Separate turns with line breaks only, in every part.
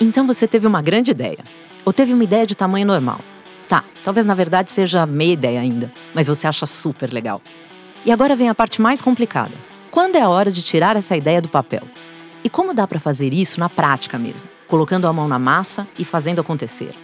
Então você teve uma grande ideia. Ou teve uma ideia de tamanho normal. Tá, talvez na verdade seja meia ideia ainda, mas você acha super legal. E agora vem a parte mais complicada. Quando é a hora de tirar essa ideia do papel? E como dá para fazer isso na prática mesmo, colocando a mão na massa e fazendo acontecer?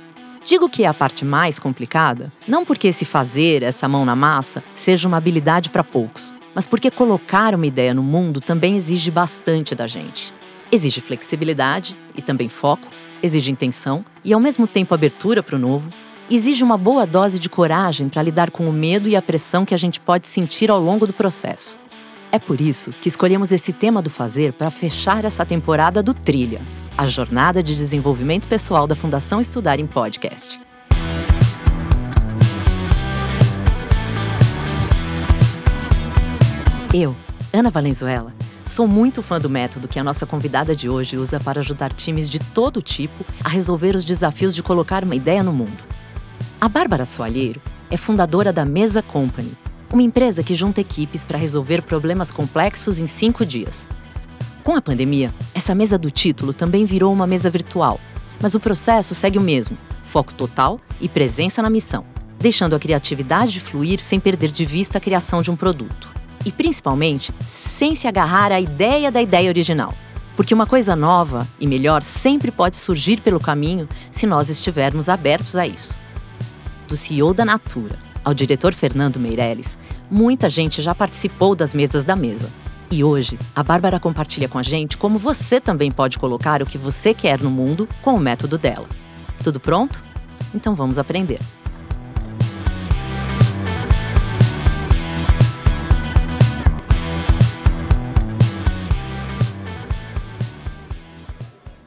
Digo que é a parte mais complicada, não porque esse fazer, essa mão na massa, seja uma habilidade para poucos, mas porque colocar uma ideia no mundo também exige bastante da gente. Exige flexibilidade e também foco, exige intenção e, ao mesmo tempo, abertura para o novo, exige uma boa dose de coragem para lidar com o medo e a pressão que a gente pode sentir ao longo do processo. É por isso que escolhemos esse tema do fazer para fechar essa temporada do Trilha, a jornada de desenvolvimento pessoal da Fundação Estudar em Podcast. Eu, Ana Valenzuela, sou muito fã do método que a nossa convidada de hoje usa para ajudar times de todo tipo a resolver os desafios de colocar uma ideia no mundo. A Bárbara Soalheiro é fundadora da Mesa Company, uma empresa que junta equipes para resolver problemas complexos em cinco dias. Com a pandemia, essa mesa do título também virou uma mesa virtual, mas o processo segue o mesmo: foco total e presença na missão, deixando a criatividade fluir sem perder de vista a criação de um produto e principalmente sem se agarrar à ideia da ideia original. Porque uma coisa nova e melhor sempre pode surgir pelo caminho se nós estivermos abertos a isso. Do CEO da Natura ao diretor Fernando Meirelles, muita gente já participou das mesas da mesa. E hoje, a Bárbara compartilha com a gente como você também pode colocar o que você quer no mundo com o método dela. Tudo pronto? Então vamos aprender.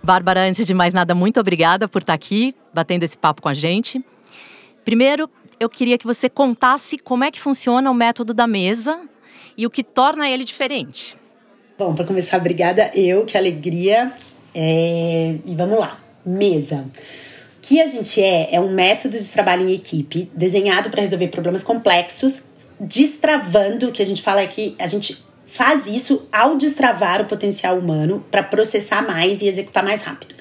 Bárbara, antes de mais nada, muito obrigada por estar aqui, batendo esse papo com a gente. Primeiro, eu queria que você contasse como é que funciona o método da mesa e o que torna ele diferente.
Bom, para começar, obrigada eu, que alegria. É... E vamos lá, mesa. O que a gente é é um método de trabalho em equipe desenhado para resolver problemas complexos, destravando, o que a gente fala é que a gente faz isso ao destravar o potencial humano para processar mais e executar mais rápido.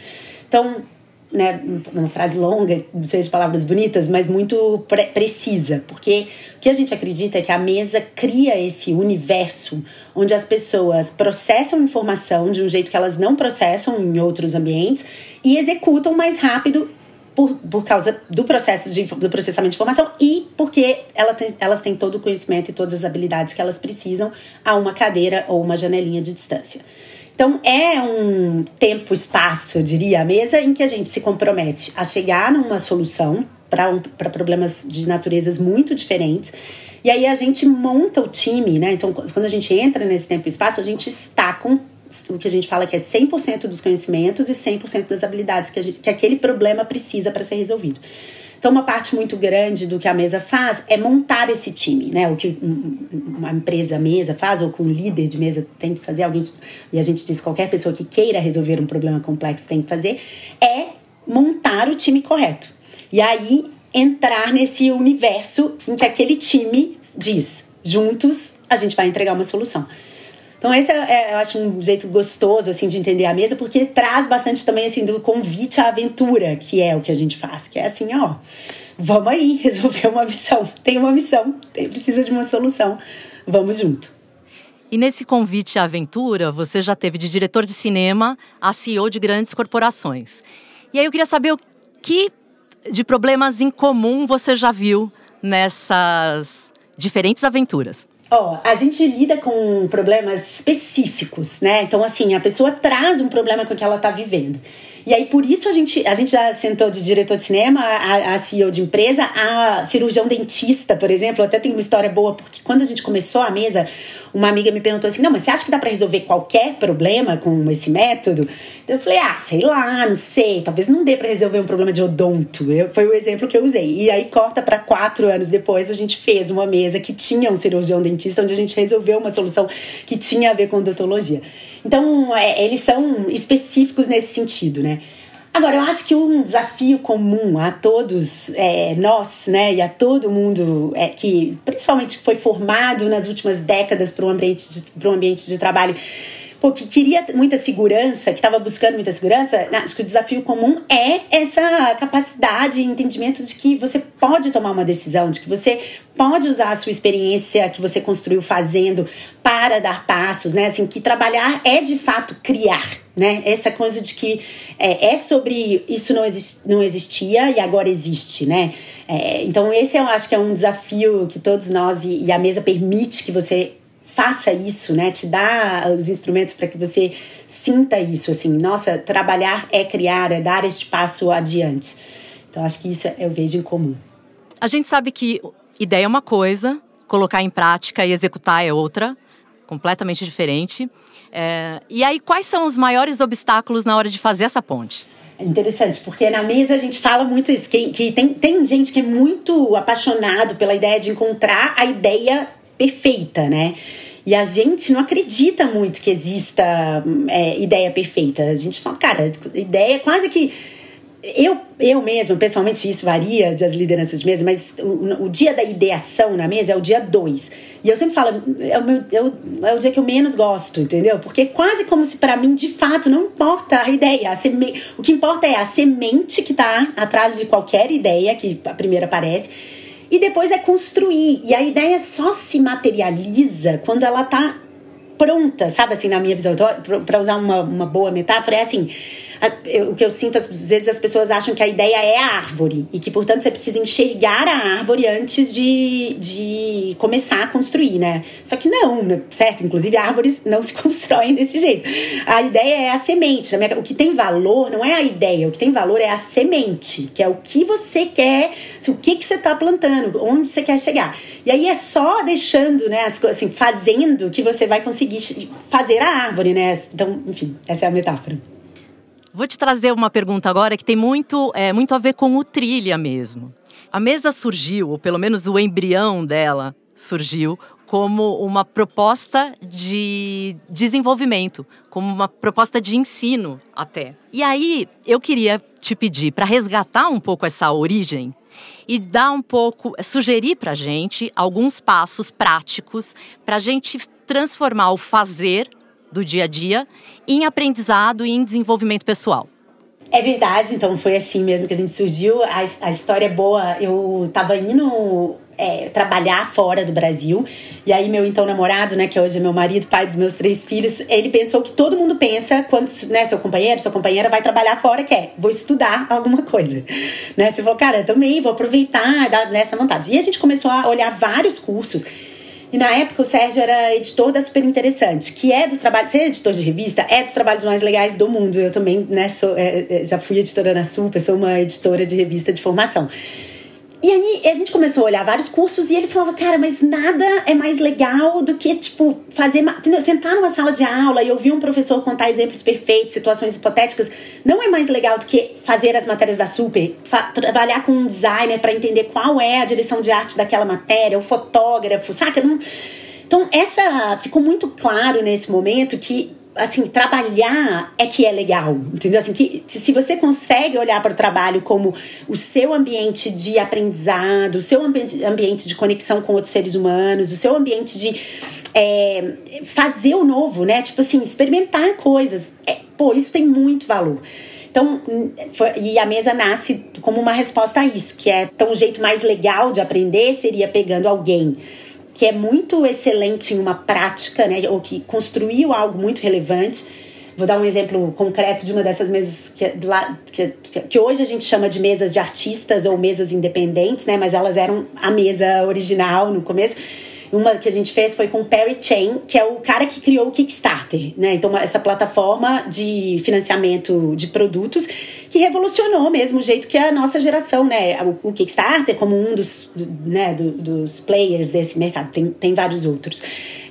Então, né, uma frase longa, não sei de palavras bonitas, mas muito pre precisa, porque o que a gente acredita é que a mesa cria esse universo onde as pessoas processam informação de um jeito que elas não processam em outros ambientes e executam mais rápido por, por causa do processo de, do processamento de informação e porque ela tem, elas têm todo o conhecimento e todas as habilidades que elas precisam a uma cadeira ou uma janelinha de distância. Então, é um tempo, espaço, eu diria, a mesa em que a gente se compromete a chegar numa solução para um, problemas de naturezas muito diferentes. E aí a gente monta o time, né? Então, quando a gente entra nesse tempo e espaço, a gente está com o que a gente fala que é 100% dos conhecimentos e 100% das habilidades que, a gente, que aquele problema precisa para ser resolvido. Então, uma parte muito grande do que a mesa faz é montar esse time, né? O que uma empresa mesa faz, ou que um líder de mesa tem que fazer, alguém que, e a gente diz qualquer pessoa que queira resolver um problema complexo tem que fazer, é montar o time correto. E aí entrar nesse universo em que aquele time diz: juntos a gente vai entregar uma solução. Então esse é, é, eu acho um jeito gostoso assim de entender a mesa, porque traz bastante também assim do convite à aventura, que é o que a gente faz, que é assim, ó, vamos aí resolver uma missão. Tem uma missão, tem, precisa de uma solução. Vamos junto.
E nesse convite à aventura, você já teve de diretor de cinema a CEO de grandes corporações. E aí eu queria saber o que de problemas em comum você já viu nessas diferentes aventuras.
Ó, a gente lida com problemas específicos, né? Então, assim, a pessoa traz um problema com o que ela tá vivendo. E aí, por isso, a gente, a gente já sentou de diretor de cinema, a, a CEO de empresa, a cirurgião dentista, por exemplo. Até tem uma história boa, porque quando a gente começou a mesa, uma amiga me perguntou assim: não, mas você acha que dá para resolver qualquer problema com esse método? Eu falei: ah, sei lá, não sei, talvez não dê para resolver um problema de odonto. Eu, foi o exemplo que eu usei. E aí, corta para quatro anos depois, a gente fez uma mesa que tinha um cirurgião dentista, onde a gente resolveu uma solução que tinha a ver com odontologia. Então, é, eles são específicos nesse sentido, né? Agora, eu acho que um desafio comum a todos é, nós, né, e a todo mundo é, que principalmente foi formado nas últimas décadas para um ambiente para um ambiente de trabalho pô, que queria muita segurança, que estava buscando muita segurança, né, acho que o desafio comum é essa capacidade e entendimento de que você pode tomar uma decisão, de que você pode usar a sua experiência que você construiu fazendo para dar passos, né? Assim, que trabalhar é de fato criar, né? Essa coisa de que é, é sobre isso não, exist, não existia e agora existe, né? É, então esse eu acho que é um desafio que todos nós e, e a mesa permite que você faça isso, né? Te dá os instrumentos para que você sinta isso, assim, nossa, trabalhar é criar, é dar este passo adiante. Então acho que isso eu vejo em comum.
A gente sabe que ideia é uma coisa, colocar em prática e executar é outra, completamente diferente. É, e aí, quais são os maiores obstáculos na hora de fazer essa ponte?
É interessante, porque na mesa a gente fala muito isso, que, que tem, tem gente que é muito apaixonado pela ideia de encontrar a ideia perfeita, né? E a gente não acredita muito que exista é, ideia perfeita. A gente fala, cara, ideia quase que eu, eu mesmo, pessoalmente, isso varia das lideranças de mesa, mas o, o dia da ideação na mesa é o dia 2. E eu sempre falo, é o, meu, é, o, é o dia que eu menos gosto, entendeu? Porque é quase como se para mim, de fato, não importa a ideia. A seme... O que importa é a semente que está atrás de qualquer ideia que a primeira aparece. E depois é construir. E a ideia só se materializa quando ela está pronta, sabe assim, na minha visão. Para usar uma, uma boa metáfora, é assim o que eu sinto, às vezes as pessoas acham que a ideia é a árvore e que, portanto, você precisa enxergar a árvore antes de, de começar a construir, né? Só que não, né? certo? Inclusive, árvores não se constroem desse jeito. A ideia é a semente. O que tem valor não é a ideia, o que tem valor é a semente, que é o que você quer, o que, que você está plantando, onde você quer chegar. E aí é só deixando, né, as coisas assim, fazendo que você vai conseguir fazer a árvore, né? Então, enfim, essa é a metáfora.
Vou te trazer uma pergunta agora que tem muito, é, muito a ver com o trilha mesmo. A mesa surgiu, ou pelo menos o embrião dela surgiu, como uma proposta de desenvolvimento, como uma proposta de ensino até. E aí eu queria te pedir para resgatar um pouco essa origem e dar um pouco, sugerir para gente alguns passos práticos para a gente transformar o fazer do dia a dia em aprendizado e em desenvolvimento pessoal.
É verdade, então foi assim mesmo que a gente surgiu. A, a história é boa. Eu tava indo é, trabalhar fora do Brasil. E aí, meu então namorado, né, que hoje é meu marido, pai dos meus três filhos, ele pensou que todo mundo pensa quando né, seu companheiro, sua companheira vai trabalhar fora, que é vou estudar alguma coisa. Né? Você falou, cara, eu também vou aproveitar, nessa vontade. E a gente começou a olhar vários cursos. E na época o Sérgio era editor da Super Interessante, que é dos trabalhos, ser editor de revista é dos trabalhos mais legais do mundo. Eu também, né, sou, é, é já fui editora na Super, sou uma editora de revista de formação. E aí a gente começou a olhar vários cursos e ele falava, cara, mas nada é mais legal do que, tipo, fazer. Sentar numa sala de aula e ouvir um professor contar exemplos perfeitos, situações hipotéticas, não é mais legal do que fazer as matérias da Super, trabalhar com um designer para entender qual é a direção de arte daquela matéria, o fotógrafo, saca? Não... Então, essa ficou muito claro nesse momento que assim, trabalhar é que é legal, entendeu? Assim, que se você consegue olhar para o trabalho como o seu ambiente de aprendizado, o seu ambiente, ambiente de conexão com outros seres humanos, o seu ambiente de é, fazer o novo, né? Tipo assim, experimentar coisas. É, pô, isso tem muito valor. Então, foi, e a mesa nasce como uma resposta a isso, que é então o jeito mais legal de aprender seria pegando alguém que é muito excelente em uma prática, né, ou que construiu algo muito relevante. Vou dar um exemplo concreto de uma dessas mesas que, que, que, hoje a gente chama de mesas de artistas ou mesas independentes, né? Mas elas eram a mesa original no começo. Uma que a gente fez foi com o Perry Chain, que é o cara que criou o Kickstarter, né? Então, essa plataforma de financiamento de produtos que revolucionou mesmo o jeito que a nossa geração, né? O, o Kickstarter, como um dos, né, do, dos players desse mercado, tem, tem vários outros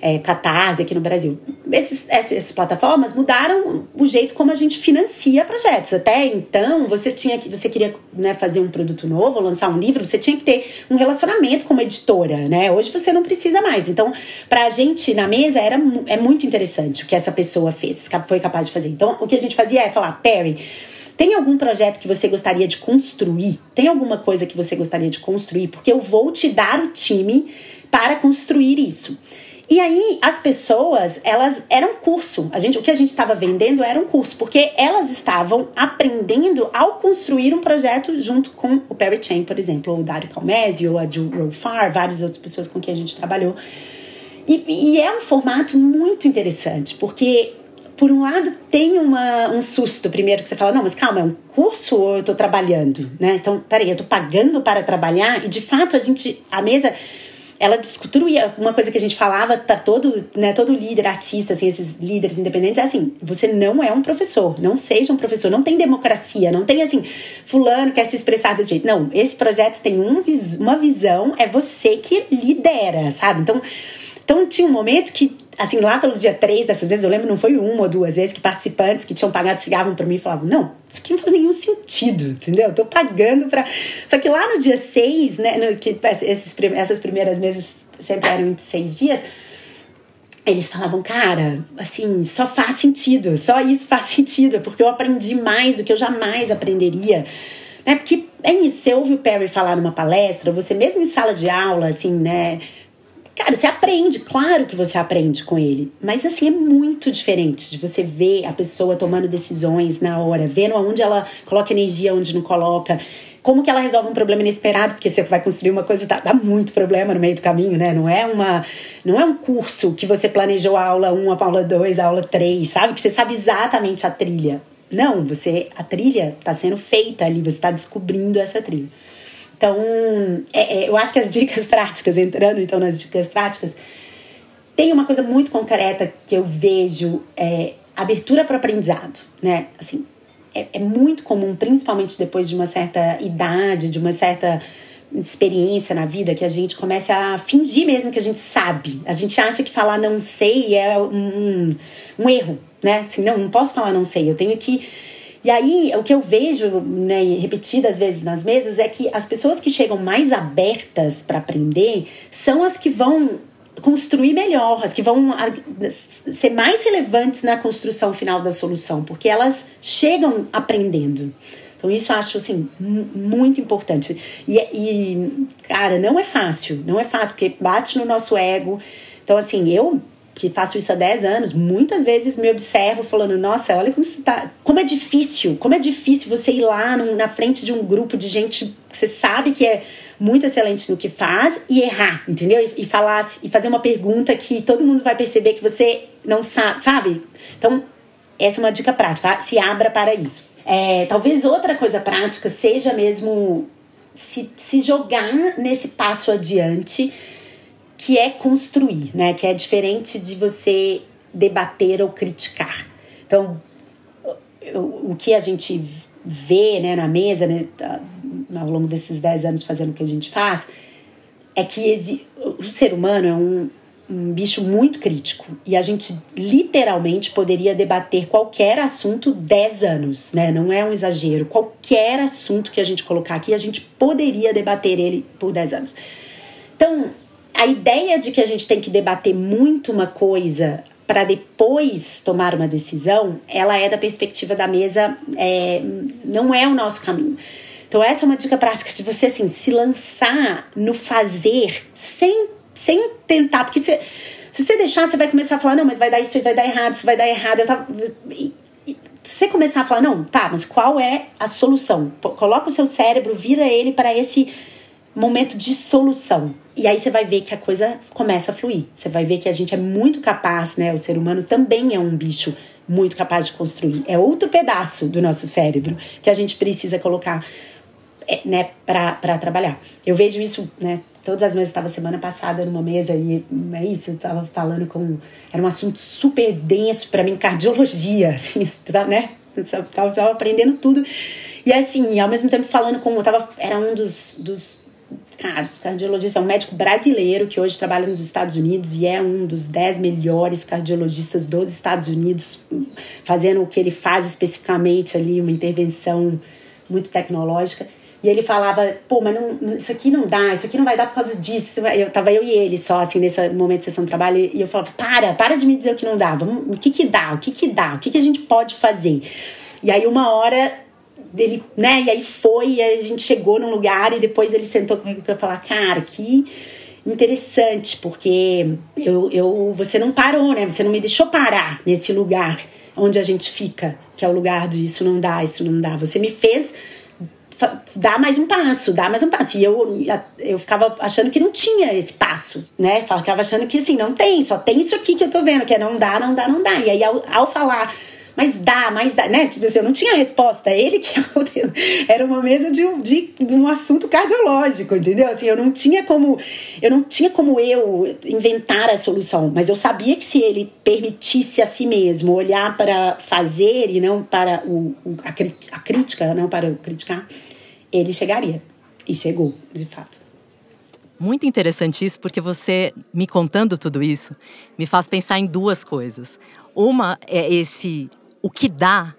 é, Catarse aqui no Brasil. Esses, essas, essas, plataformas mudaram o jeito como a gente financia projetos. Até então, você tinha que você queria né, fazer um produto novo, lançar um livro, você tinha que ter um relacionamento com uma editora, né? Hoje você não precisa mais. Então, para a gente na mesa era é muito interessante o que essa pessoa fez, foi capaz de fazer. Então, o que a gente fazia é falar, Perry, tem algum projeto que você gostaria de construir? Tem alguma coisa que você gostaria de construir? Porque eu vou te dar o time para construir isso. E aí as pessoas, elas eram curso. A gente, o que a gente estava vendendo era um curso, porque elas estavam aprendendo ao construir um projeto junto com o Perry Chain, por exemplo, ou o Dario Calmesi, ou a Jill Rolfar, várias outras pessoas com quem a gente trabalhou. E, e é um formato muito interessante, porque por um lado, tem uma, um susto primeiro que você fala, não, mas calma, é um curso ou eu estou trabalhando, né? Então, peraí, eu estou pagando para trabalhar e de fato a gente, a mesa ela desconstruía uma coisa que a gente falava para todo, né, todo líder, artista, assim, esses líderes independentes, é assim, você não é um professor, não seja um professor, não tem democracia, não tem assim, fulano quer se expressar desse jeito. Não, esse projeto tem um, uma visão, é você que lidera, sabe? Então, então tinha um momento que, assim, lá pelo dia 3 dessas vezes, eu lembro, não foi uma ou duas vezes, que participantes que tinham pagado chegavam para mim e falavam: Não, isso aqui não faz nenhum sentido, entendeu? Eu tô pagando para. Só que lá no dia 6, né, no, que esses, essas primeiras meses sempre eram seis dias, eles falavam, cara, assim, só faz sentido, só isso faz sentido, é porque eu aprendi mais do que eu jamais aprenderia. Né? Porque é isso, você ouve o Perry falar numa palestra, você mesmo em sala de aula, assim, né? Cara, você aprende, claro que você aprende com ele, mas assim é muito diferente de você ver a pessoa tomando decisões na hora, vendo aonde ela coloca energia, onde não coloca, como que ela resolve um problema inesperado, porque você vai construir uma coisa, dá, dá muito problema no meio do caminho, né? Não é uma não é um curso que você planejou a aula 1, a aula 2, a aula 3, sabe? Que você sabe exatamente a trilha. Não, você a trilha está sendo feita ali, você está descobrindo essa trilha. Então, é, é, eu acho que as dicas práticas, entrando então nas dicas práticas, tem uma coisa muito concreta que eu vejo, é, abertura para o aprendizado, né? Assim, é, é muito comum, principalmente depois de uma certa idade, de uma certa experiência na vida, que a gente comece a fingir mesmo que a gente sabe. A gente acha que falar não sei é um, um erro, né? Assim, não, não posso falar não sei, eu tenho que e aí, o que eu vejo, né, repetidas vezes nas mesas, é que as pessoas que chegam mais abertas para aprender são as que vão construir melhor, as que vão ser mais relevantes na construção final da solução, porque elas chegam aprendendo. Então, isso eu acho, assim, muito importante. E, e, cara, não é fácil, não é fácil, porque bate no nosso ego. Então, assim, eu que faço isso há 10 anos, muitas vezes me observo falando, nossa, olha como você tá. Como é difícil, como é difícil você ir lá no, na frente de um grupo de gente que você sabe que é muito excelente no que faz e errar, entendeu? E, e falar e fazer uma pergunta que todo mundo vai perceber que você não sabe, sabe? Então, essa é uma dica prática, tá? se abra para isso. É, talvez outra coisa prática seja mesmo se, se jogar nesse passo adiante que é construir, né? Que é diferente de você debater ou criticar. Então, o, que a gente vê né, na mesa, né, ao longo desses 10 anos fazendo o que a gente faz, é que o ser humano é um, um bicho muito crítico e a gente literalmente poderia debater qualquer assunto 10 anos, né? Não é um exagero. Qualquer assunto que a gente colocar aqui, a gente poderia debater ele por 10 anos. Então, a ideia de que a gente tem que debater muito uma coisa para depois tomar uma decisão, ela é da perspectiva da mesa, é, não é o nosso caminho. Então essa é uma dica prática de você assim se lançar no fazer sem, sem tentar, porque se, se você deixar você vai começar a falar não, mas vai dar isso, vai dar errado, isso vai dar errado. Eu tava, e, e, você começar a falar não, tá, mas qual é a solução? Coloca o seu cérebro, vira ele para esse momento de solução. E aí você vai ver que a coisa começa a fluir. Você vai ver que a gente é muito capaz, né? O ser humano também é um bicho muito capaz de construir. É outro pedaço do nosso cérebro que a gente precisa colocar, é, né, para trabalhar. Eu vejo isso, né? Todas as vezes estava semana passada numa mesa e é isso, eu estava falando com era um assunto super denso para mim, cardiologia, assim, né? Eu tava aprendendo tudo. E assim, ao mesmo tempo falando com, eu tava, era um dos, dos Carlos, cardiologista, é um médico brasileiro que hoje trabalha nos Estados Unidos e é um dos dez melhores cardiologistas dos Estados Unidos, fazendo o que ele faz especificamente ali, uma intervenção muito tecnológica. E ele falava, pô, mas não, isso aqui não dá, isso aqui não vai dar por causa disso. Eu tava eu e ele só, assim, nesse momento de sessão de trabalho, e eu falava, para, para de me dizer o que não dá, vamos, o que que dá, o que que dá, o que que a gente pode fazer. E aí uma hora dele, né? E aí foi, e a gente chegou num lugar e depois ele sentou comigo para falar, cara, que interessante, porque eu, eu, você não parou, né? Você não me deixou parar nesse lugar onde a gente fica, que é o lugar de isso não dá, isso não dá. Você me fez dar mais um passo, dar mais um passo. E eu, eu ficava achando que não tinha esse passo, né? Ficava achando que assim, não tem, só tem isso aqui que eu tô vendo, que é não dá, não dá, não dá. E aí, ao, ao falar mas dá, mas dá, né? Eu não tinha resposta. Ele que era uma mesa de, de um assunto cardiológico, entendeu? Assim, eu não tinha como eu não tinha como eu inventar a solução, mas eu sabia que se ele permitisse a si mesmo olhar para fazer e não para o, o a, a crítica, não para criticar, ele chegaria. E chegou, de fato.
Muito interessante isso, porque você me contando tudo isso me faz pensar em duas coisas. Uma é esse o que dá,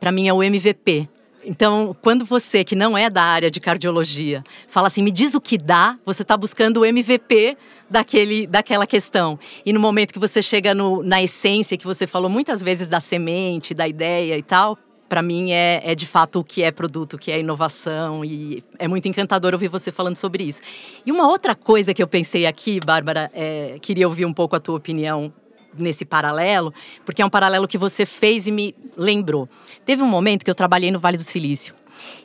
para mim, é o MVP. Então, quando você, que não é da área de cardiologia, fala assim, me diz o que dá, você está buscando o MVP daquele, daquela questão. E no momento que você chega no, na essência, que você falou muitas vezes da semente, da ideia e tal, para mim é, é de fato o que é produto, o que é inovação. E é muito encantador ouvir você falando sobre isso. E uma outra coisa que eu pensei aqui, Bárbara, é, queria ouvir um pouco a tua opinião nesse paralelo, porque é um paralelo que você fez e me lembrou. Teve um momento que eu trabalhei no Vale do Silício.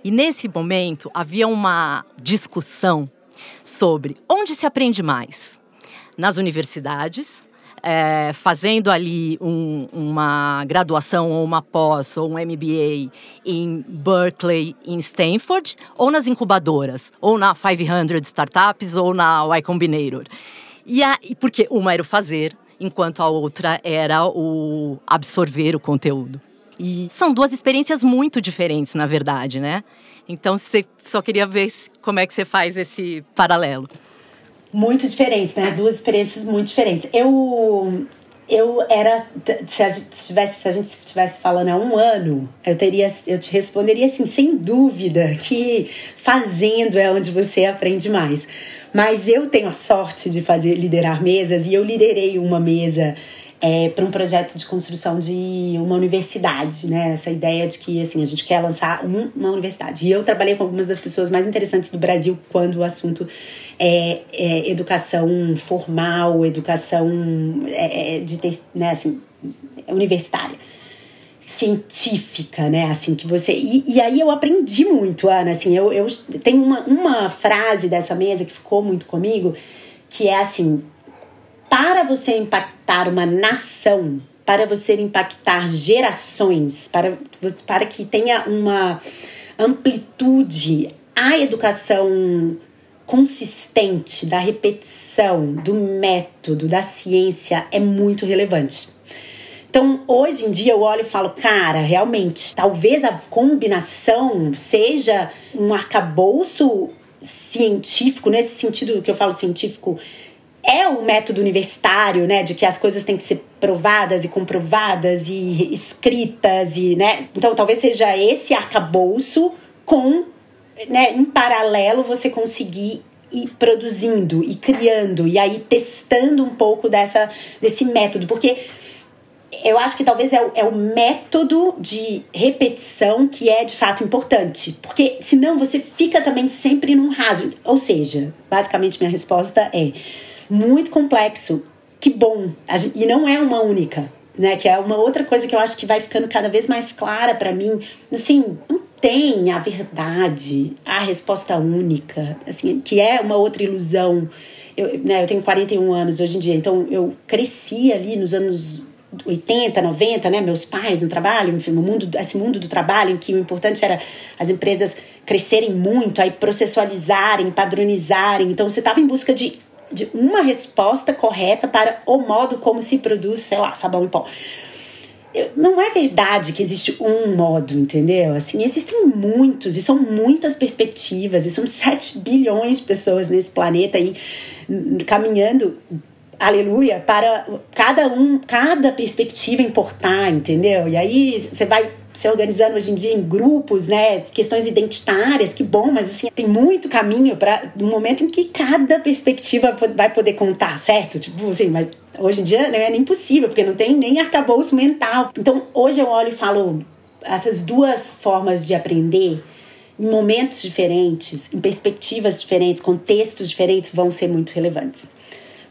E nesse momento havia uma discussão sobre onde se aprende mais. Nas universidades, é, fazendo ali um, uma graduação ou uma pós ou um MBA em Berkeley, em Stanford, ou nas incubadoras, ou na 500 Startups, ou na Y Combinator. E aí, porque uma era o fazer, enquanto a outra era o absorver o conteúdo. E são duas experiências muito diferentes, na verdade, né? Então, você só queria ver como é que você faz esse paralelo.
Muito diferentes, né? Duas experiências muito diferentes. Eu eu era se a gente tivesse se a gente estivesse falando há um ano eu teria eu te responderia assim sem dúvida que fazendo é onde você aprende mais mas eu tenho a sorte de fazer liderar mesas e eu liderei uma mesa é, para um projeto de construção de uma universidade, né? Essa ideia de que assim a gente quer lançar um, uma universidade. E eu trabalhei com algumas das pessoas mais interessantes do Brasil quando o assunto é, é educação formal, educação é, é de né, assim, universitária científica, né? Assim, que você. E, e aí eu aprendi muito, Ana. Assim, eu, eu tenho uma, uma frase dessa mesa que ficou muito comigo, que é assim: para você impactar uma nação, para você impactar gerações, para, para que tenha uma amplitude, a educação consistente da repetição, do método, da ciência é muito relevante. Então, hoje em dia eu olho e falo, cara, realmente, talvez a combinação seja um arcabouço científico, nesse sentido que eu falo científico, é o método universitário, né, de que as coisas têm que ser provadas e comprovadas e escritas e, né? Então, talvez seja esse arcabouço com, né, em paralelo você conseguir ir produzindo e criando e aí testando um pouco dessa desse método, porque eu acho que talvez é o, é o método de repetição que é de fato importante. Porque senão você fica também sempre num raso. Ou seja, basicamente minha resposta é muito complexo. Que bom. E não é uma única. Né, que é uma outra coisa que eu acho que vai ficando cada vez mais clara para mim. Assim, não tem a verdade, a resposta única, assim, que é uma outra ilusão. Eu, né, eu tenho 41 anos hoje em dia, então eu cresci ali nos anos 80, 90, né, meus pais no trabalho, enfim, o mundo, esse mundo do trabalho em que o importante era as empresas crescerem muito, aí processualizarem, padronizarem. Então você estava em busca de, de uma resposta correta para o modo como se produz, sei lá, sabão em pó. Não é verdade que existe um modo, entendeu? Assim, existem muitos e são muitas perspectivas, e são 7 bilhões de pessoas nesse planeta aí caminhando aleluia, para cada um, cada perspectiva importar, entendeu? E aí você vai se organizando hoje em dia em grupos, né? Questões identitárias, que bom, mas assim, tem muito caminho para um momento em que cada perspectiva vai poder contar, certo? Tipo assim, mas hoje em dia não é nem possível, porque não tem nem arcabouço mental. Então, hoje eu olho e falo essas duas formas de aprender em momentos diferentes, em perspectivas diferentes, contextos diferentes, vão ser muito relevantes.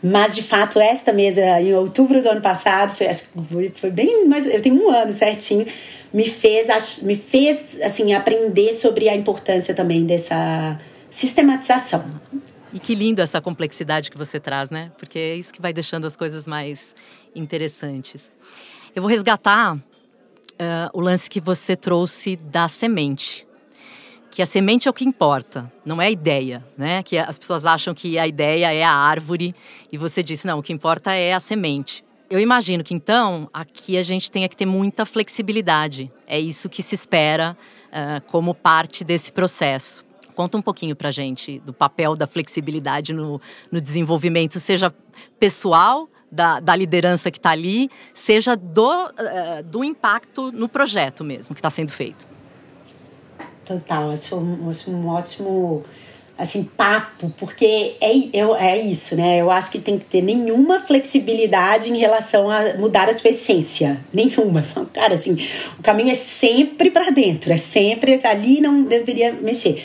Mas, de fato, esta mesa, em outubro do ano passado, foi, acho que foi, bem, mas eu tenho um ano certinho, me fez, me fez assim, aprender sobre a importância também dessa sistematização.
E que lindo essa complexidade que você traz, né? Porque é isso que vai deixando as coisas mais interessantes. Eu vou resgatar uh, o lance que você trouxe da semente que a semente é o que importa, não é a ideia, né? Que as pessoas acham que a ideia é a árvore e você disse não, o que importa é a semente. Eu imagino que então aqui a gente tenha que ter muita flexibilidade. É isso que se espera uh, como parte desse processo. Conta um pouquinho para gente do papel da flexibilidade no, no desenvolvimento, seja pessoal da, da, liderança que está ali, seja do, uh, do impacto no projeto mesmo que está sendo feito.
Total, acho um, acho um ótimo assim, papo, porque é, é, é isso, né? Eu acho que tem que ter nenhuma flexibilidade em relação a mudar a sua essência. Nenhuma. Cara, assim, o caminho é sempre para dentro, é sempre ali não deveria mexer.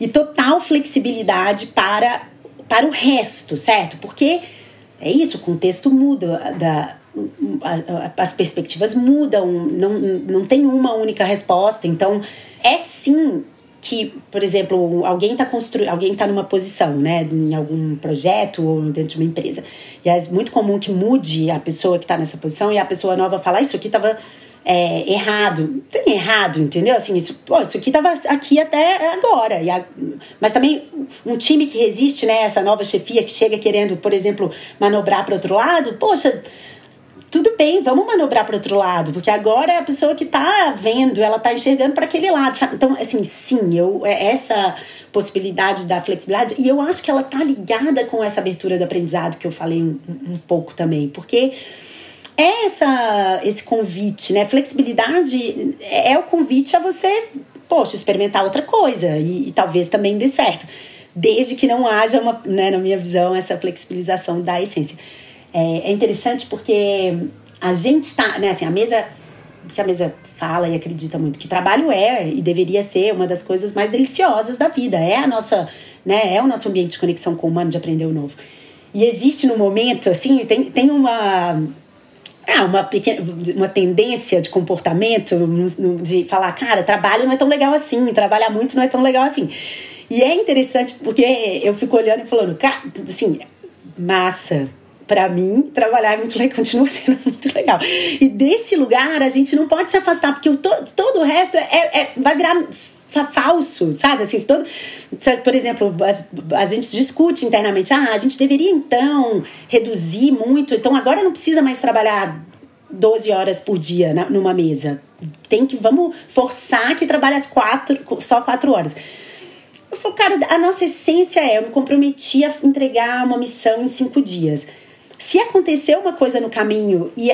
E total flexibilidade para, para o resto, certo? Porque é isso, o contexto muda, da, as perspectivas mudam, não, não tem uma única resposta. Então, é sim que, por exemplo, alguém está construindo, alguém está numa posição, né, em algum projeto ou dentro de uma empresa. E é muito comum que mude a pessoa que está nessa posição e a pessoa nova falar isso aqui estava é, errado. Tem errado, entendeu? Assim, isso, pô, isso aqui estava aqui até agora. E a, mas também um time que resiste, né, essa nova chefia que chega querendo, por exemplo, manobrar para outro lado, poxa, tudo bem, vamos manobrar para outro lado, porque agora a pessoa que está vendo, ela está enxergando para aquele lado. Sabe? Então, assim, sim, eu, é essa possibilidade da flexibilidade, e eu acho que ela está ligada com essa abertura do aprendizado que eu falei um, um pouco também, porque é essa, esse convite, né? Flexibilidade é, é o convite a você, poxa, experimentar outra coisa e, e talvez também dê certo, desde que não haja, uma, né, na minha visão, essa flexibilização da essência. É, é interessante porque a gente está, né, assim, a mesa que a mesa fala e acredita muito que trabalho é e deveria ser uma das coisas mais deliciosas da vida, é a nossa, né, é o nosso ambiente de conexão com o humano, de aprender o novo. E existe no momento, assim, tem, tem uma ah, uma pequena uma tendência de comportamento de falar, cara, trabalho não é tão legal assim, trabalhar muito não é tão legal assim. E é interessante porque eu fico olhando e falando, cara, assim, massa, para mim, trabalhar é muito legal, continua sendo muito legal. E desse lugar a gente não pode se afastar, porque o to, todo o resto é, é, vai virar falso, sabe? Assim, todo, por exemplo, a, a, gente discute internamente, ah, a gente deveria então reduzir muito, então agora não precisa mais trabalhar 12 horas por dia na, numa mesa. Tem que, vamos forçar que trabalhe as quatro, só quatro horas. Eu falo, cara, a nossa essência é, eu me comprometi a entregar uma missão em cinco dias. Se acontecer uma coisa no caminho e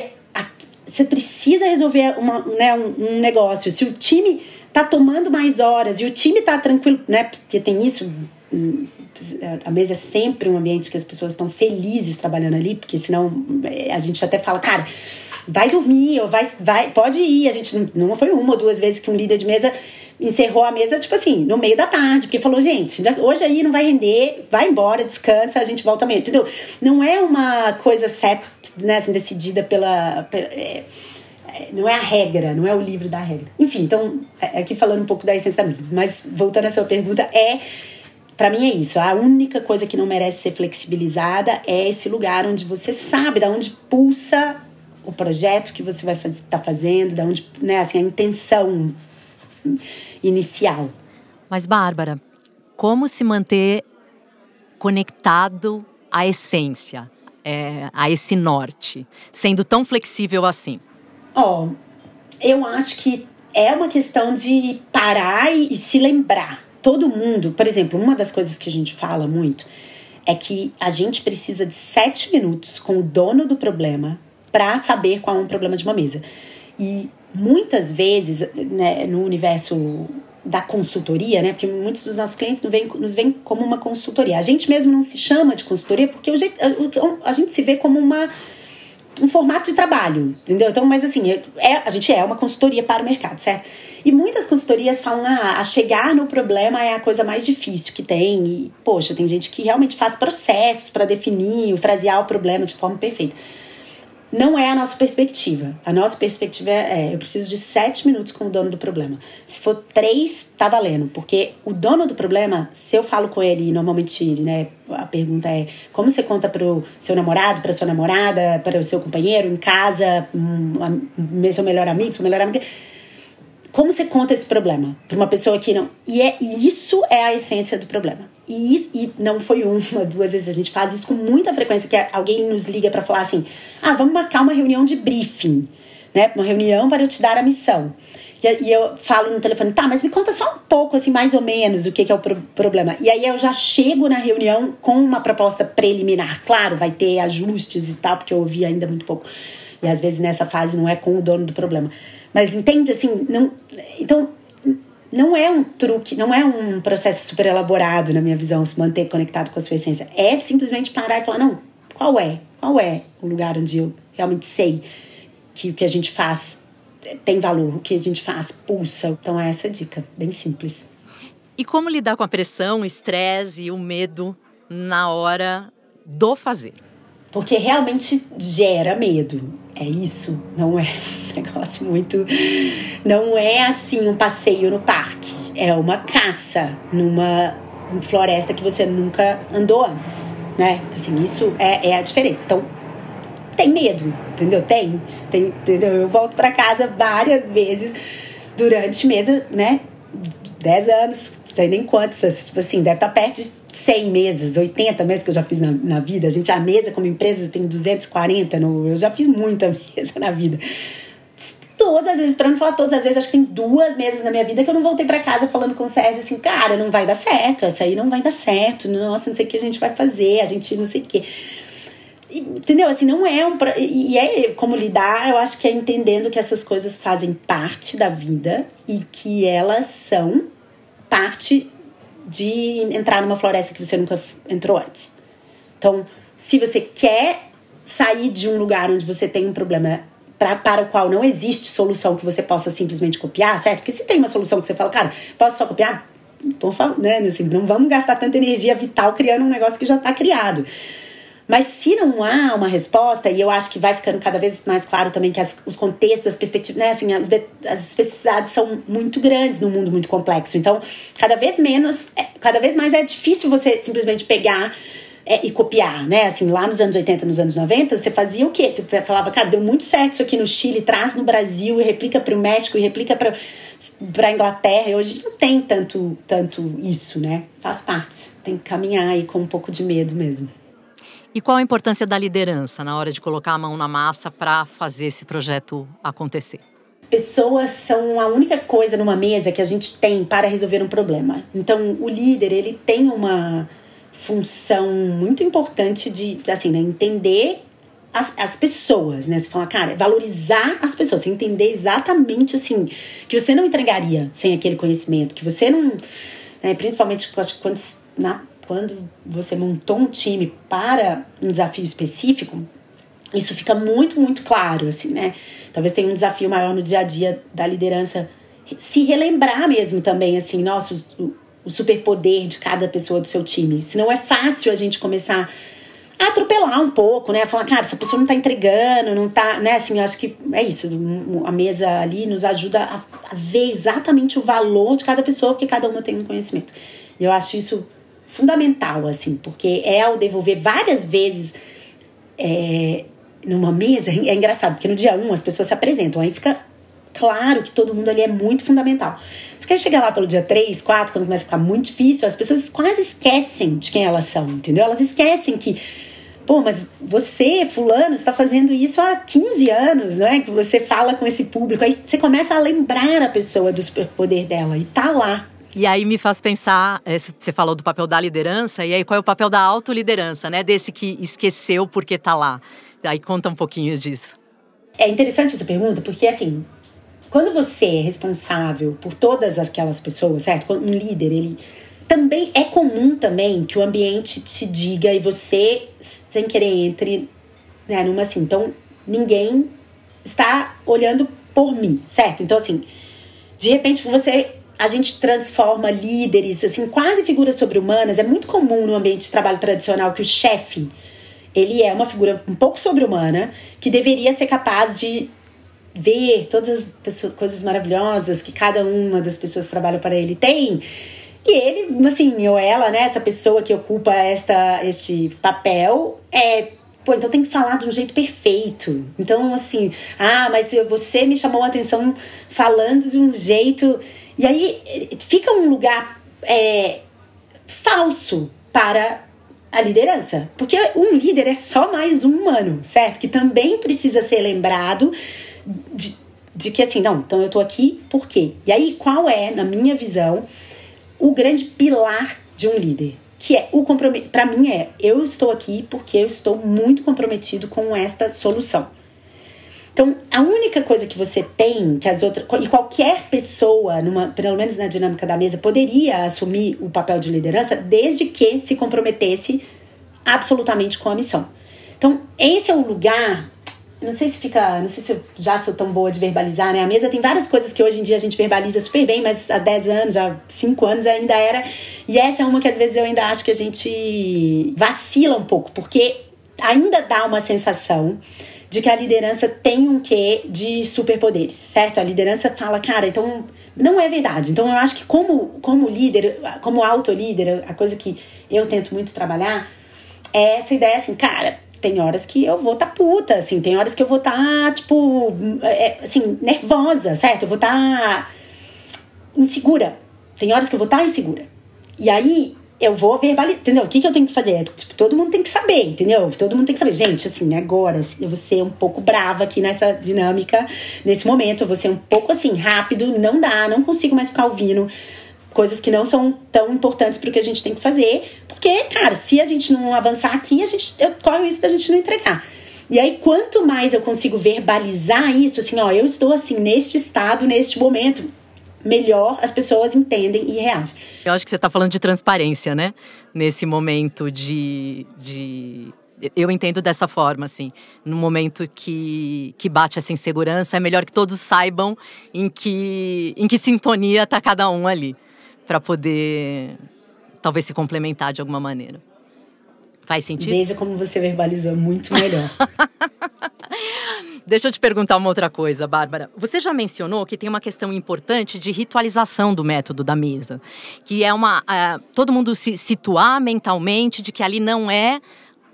você precisa resolver uma, né, um, um, negócio, se o time tá tomando mais horas e o time tá tranquilo, né? Porque tem isso. Hum, a mesa é sempre um ambiente que as pessoas estão felizes trabalhando ali, porque senão é, a gente até fala, cara, vai dormir, ou vai, vai, pode ir. A gente não, não foi uma ou duas vezes que um líder de mesa encerrou a mesa, tipo assim, no meio da tarde, porque falou, gente, hoje aí não vai render, vai embora, descansa, a gente volta amanhã, entendeu? Não é uma coisa set, né, assim, decidida pela. pela é, é, não é a regra, não é o livro da regra. Enfim, então, é, aqui falando um pouco da essência da mesa, mas voltando à sua pergunta, é. Para mim é isso. A única coisa que não merece ser flexibilizada é esse lugar onde você sabe, da onde pulsa o projeto que você vai estar faz, tá fazendo, da onde, né, assim, a intenção inicial.
Mas, Bárbara, como se manter conectado à essência, é, a esse norte, sendo tão flexível assim?
Ó, oh, eu acho que é uma questão de parar e, e se lembrar. Todo mundo, por exemplo, uma das coisas que a gente fala muito é que a gente precisa de sete minutos com o dono do problema para saber qual é um problema de uma mesa. E muitas vezes, né, no universo da consultoria, né? Porque muitos dos nossos clientes nos veem, nos veem como uma consultoria. A gente mesmo não se chama de consultoria porque o jeito, a, a gente se vê como uma um formato de trabalho, entendeu? Então, mas assim, é, a gente é uma consultoria para o mercado, certo? E muitas consultorias falam, ah, a chegar no problema é a coisa mais difícil que tem. E, poxa, tem gente que realmente faz processos para definir, frasear o problema de forma perfeita não é a nossa perspectiva. A nossa perspectiva é, eu preciso de sete minutos com o dono do problema. Se for três, tá valendo. Porque o dono do problema, se eu falo com ele, normalmente, né, a pergunta é como você conta pro seu namorado, pra sua namorada, para o seu companheiro, em casa, um, um, seu melhor amigo, seu melhor amigo como você conta esse problema para uma pessoa que não. E, é, e isso é a essência do problema. E, isso, e não foi uma, duas vezes. A gente faz isso com muita frequência, que alguém nos liga para falar assim: ah, vamos marcar uma reunião de briefing, né? Uma reunião para eu te dar a missão. E, e eu falo no telefone, tá, mas me conta só um pouco, assim, mais ou menos, o que, que é o pro problema. E aí eu já chego na reunião com uma proposta preliminar. Claro, vai ter ajustes e tal, porque eu ouvi ainda muito pouco. E às vezes nessa fase não é com o dono do problema. Mas entende assim, não. Então, não é um truque, não é um processo super elaborado, na minha visão, se manter conectado com a sua essência. É simplesmente parar e falar: não, qual é? Qual é o lugar onde eu realmente sei que o que a gente faz tem valor, o que a gente faz pulsa? Então, é essa dica, bem simples.
E como lidar com a pressão, o estresse e o medo na hora do fazer?
Porque realmente gera medo. É isso, não é um negócio muito. Não é assim um passeio no parque. É uma caça numa floresta que você nunca andou antes, né? Assim, isso é, é a diferença. Então, tem medo, entendeu? Tem, tem, entendeu? Eu volto para casa várias vezes durante mesa, né? 10 anos, sei nem quantos, tipo assim, deve estar perto de 100 mesas, 80 mesas que eu já fiz na, na vida. A gente, a mesa como empresa tem 240, no, eu já fiz muita mesa na vida. Todas as vezes, pra não falar todas as vezes, acho que tem duas mesas na minha vida que eu não voltei para casa falando com o Sérgio assim, cara, não vai dar certo, essa aí não vai dar certo, nossa, não sei o que a gente vai fazer, a gente não sei o que. Entendeu? Assim, não é um. E é como lidar, eu acho que é entendendo que essas coisas fazem parte da vida e que elas são parte de entrar numa floresta que você nunca entrou antes. Então, se você quer sair de um lugar onde você tem um problema pra, para o qual não existe solução que você possa simplesmente copiar, certo? Porque se tem uma solução que você fala, cara, posso só copiar? Por favor, né? Assim, não vamos gastar tanta energia vital criando um negócio que já está criado. Mas se não há uma resposta, e eu acho que vai ficando cada vez mais claro também que as, os contextos, as perspectivas, né, assim, as, as especificidades são muito grandes no mundo muito complexo. Então, cada vez menos, é, cada vez mais é difícil você simplesmente pegar é, e copiar, né? Assim, lá nos anos 80, nos anos 90, você fazia o quê? Você falava, cara, deu muito certo isso aqui no Chile, traz no Brasil e replica para o México e replica para para Inglaterra. E hoje não tem tanto, tanto isso, né? Faz parte. Tem que caminhar aí com um pouco de medo mesmo.
E qual a importância da liderança na hora de colocar a mão na massa para fazer esse projeto acontecer?
Pessoas são a única coisa numa mesa que a gente tem para resolver um problema. Então, o líder, ele tem uma função muito importante de, assim, né, entender as, as pessoas, né? Você fala, cara, valorizar as pessoas, você entender exatamente, assim, que você não entregaria sem aquele conhecimento, que você não... Né, principalmente quando na quando você montou um time para um desafio específico, isso fica muito, muito claro, assim, né? Talvez tenha um desafio maior no dia a dia da liderança se relembrar mesmo também, assim, nosso o, superpoder de cada pessoa do seu time. Se não é fácil a gente começar a atropelar um pouco, né? Falar, cara, essa pessoa não tá entregando, não tá, né? Assim, eu acho que é isso. A mesa ali nos ajuda a, a ver exatamente o valor de cada pessoa, porque cada uma tem um conhecimento. E eu acho isso fundamental, assim, porque é ao devolver várias vezes é, numa mesa, é engraçado, porque no dia um as pessoas se apresentam, aí fica claro que todo mundo ali é muito fundamental. Só que chegar lá pelo dia 3, 4, quando começa a ficar muito difícil, as pessoas quase esquecem de quem elas são, entendeu? Elas esquecem que, pô, mas você, fulano, está fazendo isso há 15 anos, né? Que você fala com esse público, aí você começa a lembrar a pessoa do superpoder dela e tá lá,
e aí me faz pensar, é, você falou do papel da liderança, e aí qual é o papel da autoliderança, né? Desse que esqueceu porque tá lá. Aí conta um pouquinho disso.
É interessante essa pergunta, porque assim, quando você é responsável por todas aquelas pessoas, certo? Um líder, ele também é comum também que o ambiente te diga e você, sem querer, entre né, numa assim. Então, ninguém está olhando por mim, certo? Então, assim, de repente você a gente transforma líderes, assim, quase figuras sobre-humanas. É muito comum no ambiente de trabalho tradicional que o chefe, ele é uma figura um pouco sobre-humana, que deveria ser capaz de ver todas as pessoas, coisas maravilhosas que cada uma das pessoas que trabalham para ele tem. E ele, assim, ou ela, né, essa pessoa que ocupa esta, este papel, é Pô, então tem que falar de um jeito perfeito. Então, assim, ah, mas você me chamou a atenção falando de um jeito. E aí fica um lugar é, falso para a liderança. Porque um líder é só mais um humano, certo? Que também precisa ser lembrado de, de que assim, não, então eu tô aqui por quê? E aí, qual é, na minha visão, o grande pilar de um líder? que é o compromisso. Para mim é, eu estou aqui porque eu estou muito comprometido com esta solução. Então, a única coisa que você tem, que as outras. E qualquer pessoa, numa, pelo menos na dinâmica da mesa, poderia assumir o papel de liderança desde que se comprometesse absolutamente com a missão. Então, esse é o lugar não sei se fica. Não sei se eu já sou tão boa de verbalizar, né? A mesa tem várias coisas que hoje em dia a gente verbaliza super bem, mas há 10 anos, há 5 anos ainda era. E essa é uma que às vezes eu ainda acho que a gente vacila um pouco, porque ainda dá uma sensação de que a liderança tem um quê de superpoderes, certo? A liderança fala, cara, então não é verdade. Então eu acho que como, como líder, como auto-líder, a coisa que eu tento muito trabalhar é essa ideia assim, cara, tem horas que eu vou tá puta, assim, tem horas que eu vou tá, tipo, é, assim, nervosa, certo? Eu vou tá insegura. Tem horas que eu vou estar tá insegura. E aí eu vou verbalizar, entendeu? O que, que eu tenho que fazer? Tipo, todo mundo tem que saber, entendeu? Todo mundo tem que saber. Gente, assim, agora eu vou ser um pouco brava aqui nessa dinâmica, nesse momento, eu vou ser um pouco assim, rápido, não dá, não consigo mais ficar ouvindo coisas que não são tão importantes para o que a gente tem que fazer, porque, cara, se a gente não avançar aqui, a gente eu corro isso da gente não entregar. E aí, quanto mais eu consigo verbalizar isso, assim, ó, eu estou assim, neste estado, neste momento, melhor as pessoas entendem e reagem.
Eu acho que você está falando de transparência, né? Nesse momento de, de eu entendo dessa forma, assim. No momento que, que bate essa insegurança, é melhor que todos saibam em que, em que sintonia está cada um ali para poder talvez se complementar de alguma maneira. Faz sentido?
Veja como você verbalizou muito melhor.
Deixa eu te perguntar uma outra coisa, Bárbara. Você já mencionou que tem uma questão importante de ritualização do método da mesa, que é uma uh, todo mundo se situar mentalmente de que ali não é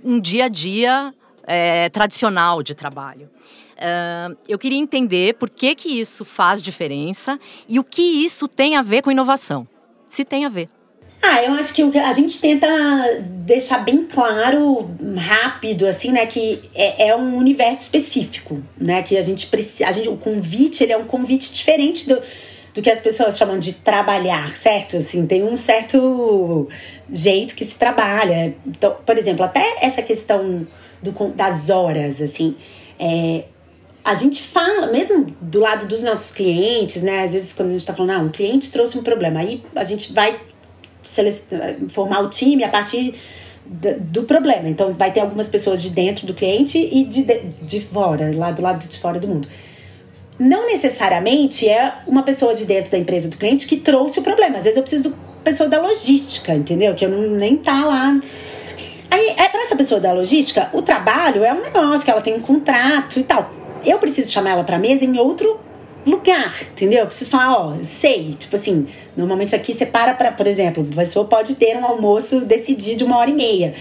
um dia a dia é, tradicional de trabalho. Uh, eu queria entender por que, que isso faz diferença e o que isso tem a ver com inovação se tem a ver.
Ah, eu acho que a gente tenta deixar bem claro, rápido, assim, né, que é, é um universo específico, né, que a gente precisa, a gente, o convite, ele é um convite diferente do, do que as pessoas chamam de trabalhar, certo? Assim, tem um certo jeito que se trabalha. Então, por exemplo, até essa questão do, das horas, assim, é, a gente fala, mesmo do lado dos nossos clientes, né? Às vezes quando a gente está falando, ah, um cliente trouxe um problema, aí a gente vai formar o time a partir do problema. Então vai ter algumas pessoas de dentro do cliente e de, de fora, lá do lado de fora do mundo. Não necessariamente é uma pessoa de dentro da empresa do cliente que trouxe o problema. Às vezes eu preciso de pessoa da logística, entendeu? Que eu não, nem tá lá. Aí, é para essa pessoa da logística, o trabalho é um negócio que ela tem um contrato e tal eu preciso chamar ela pra mesa em outro lugar, entendeu? Eu preciso falar, ó, sei, tipo assim, normalmente aqui você para pra, por exemplo, a pessoa pode ter um almoço decidido de uma hora e meia.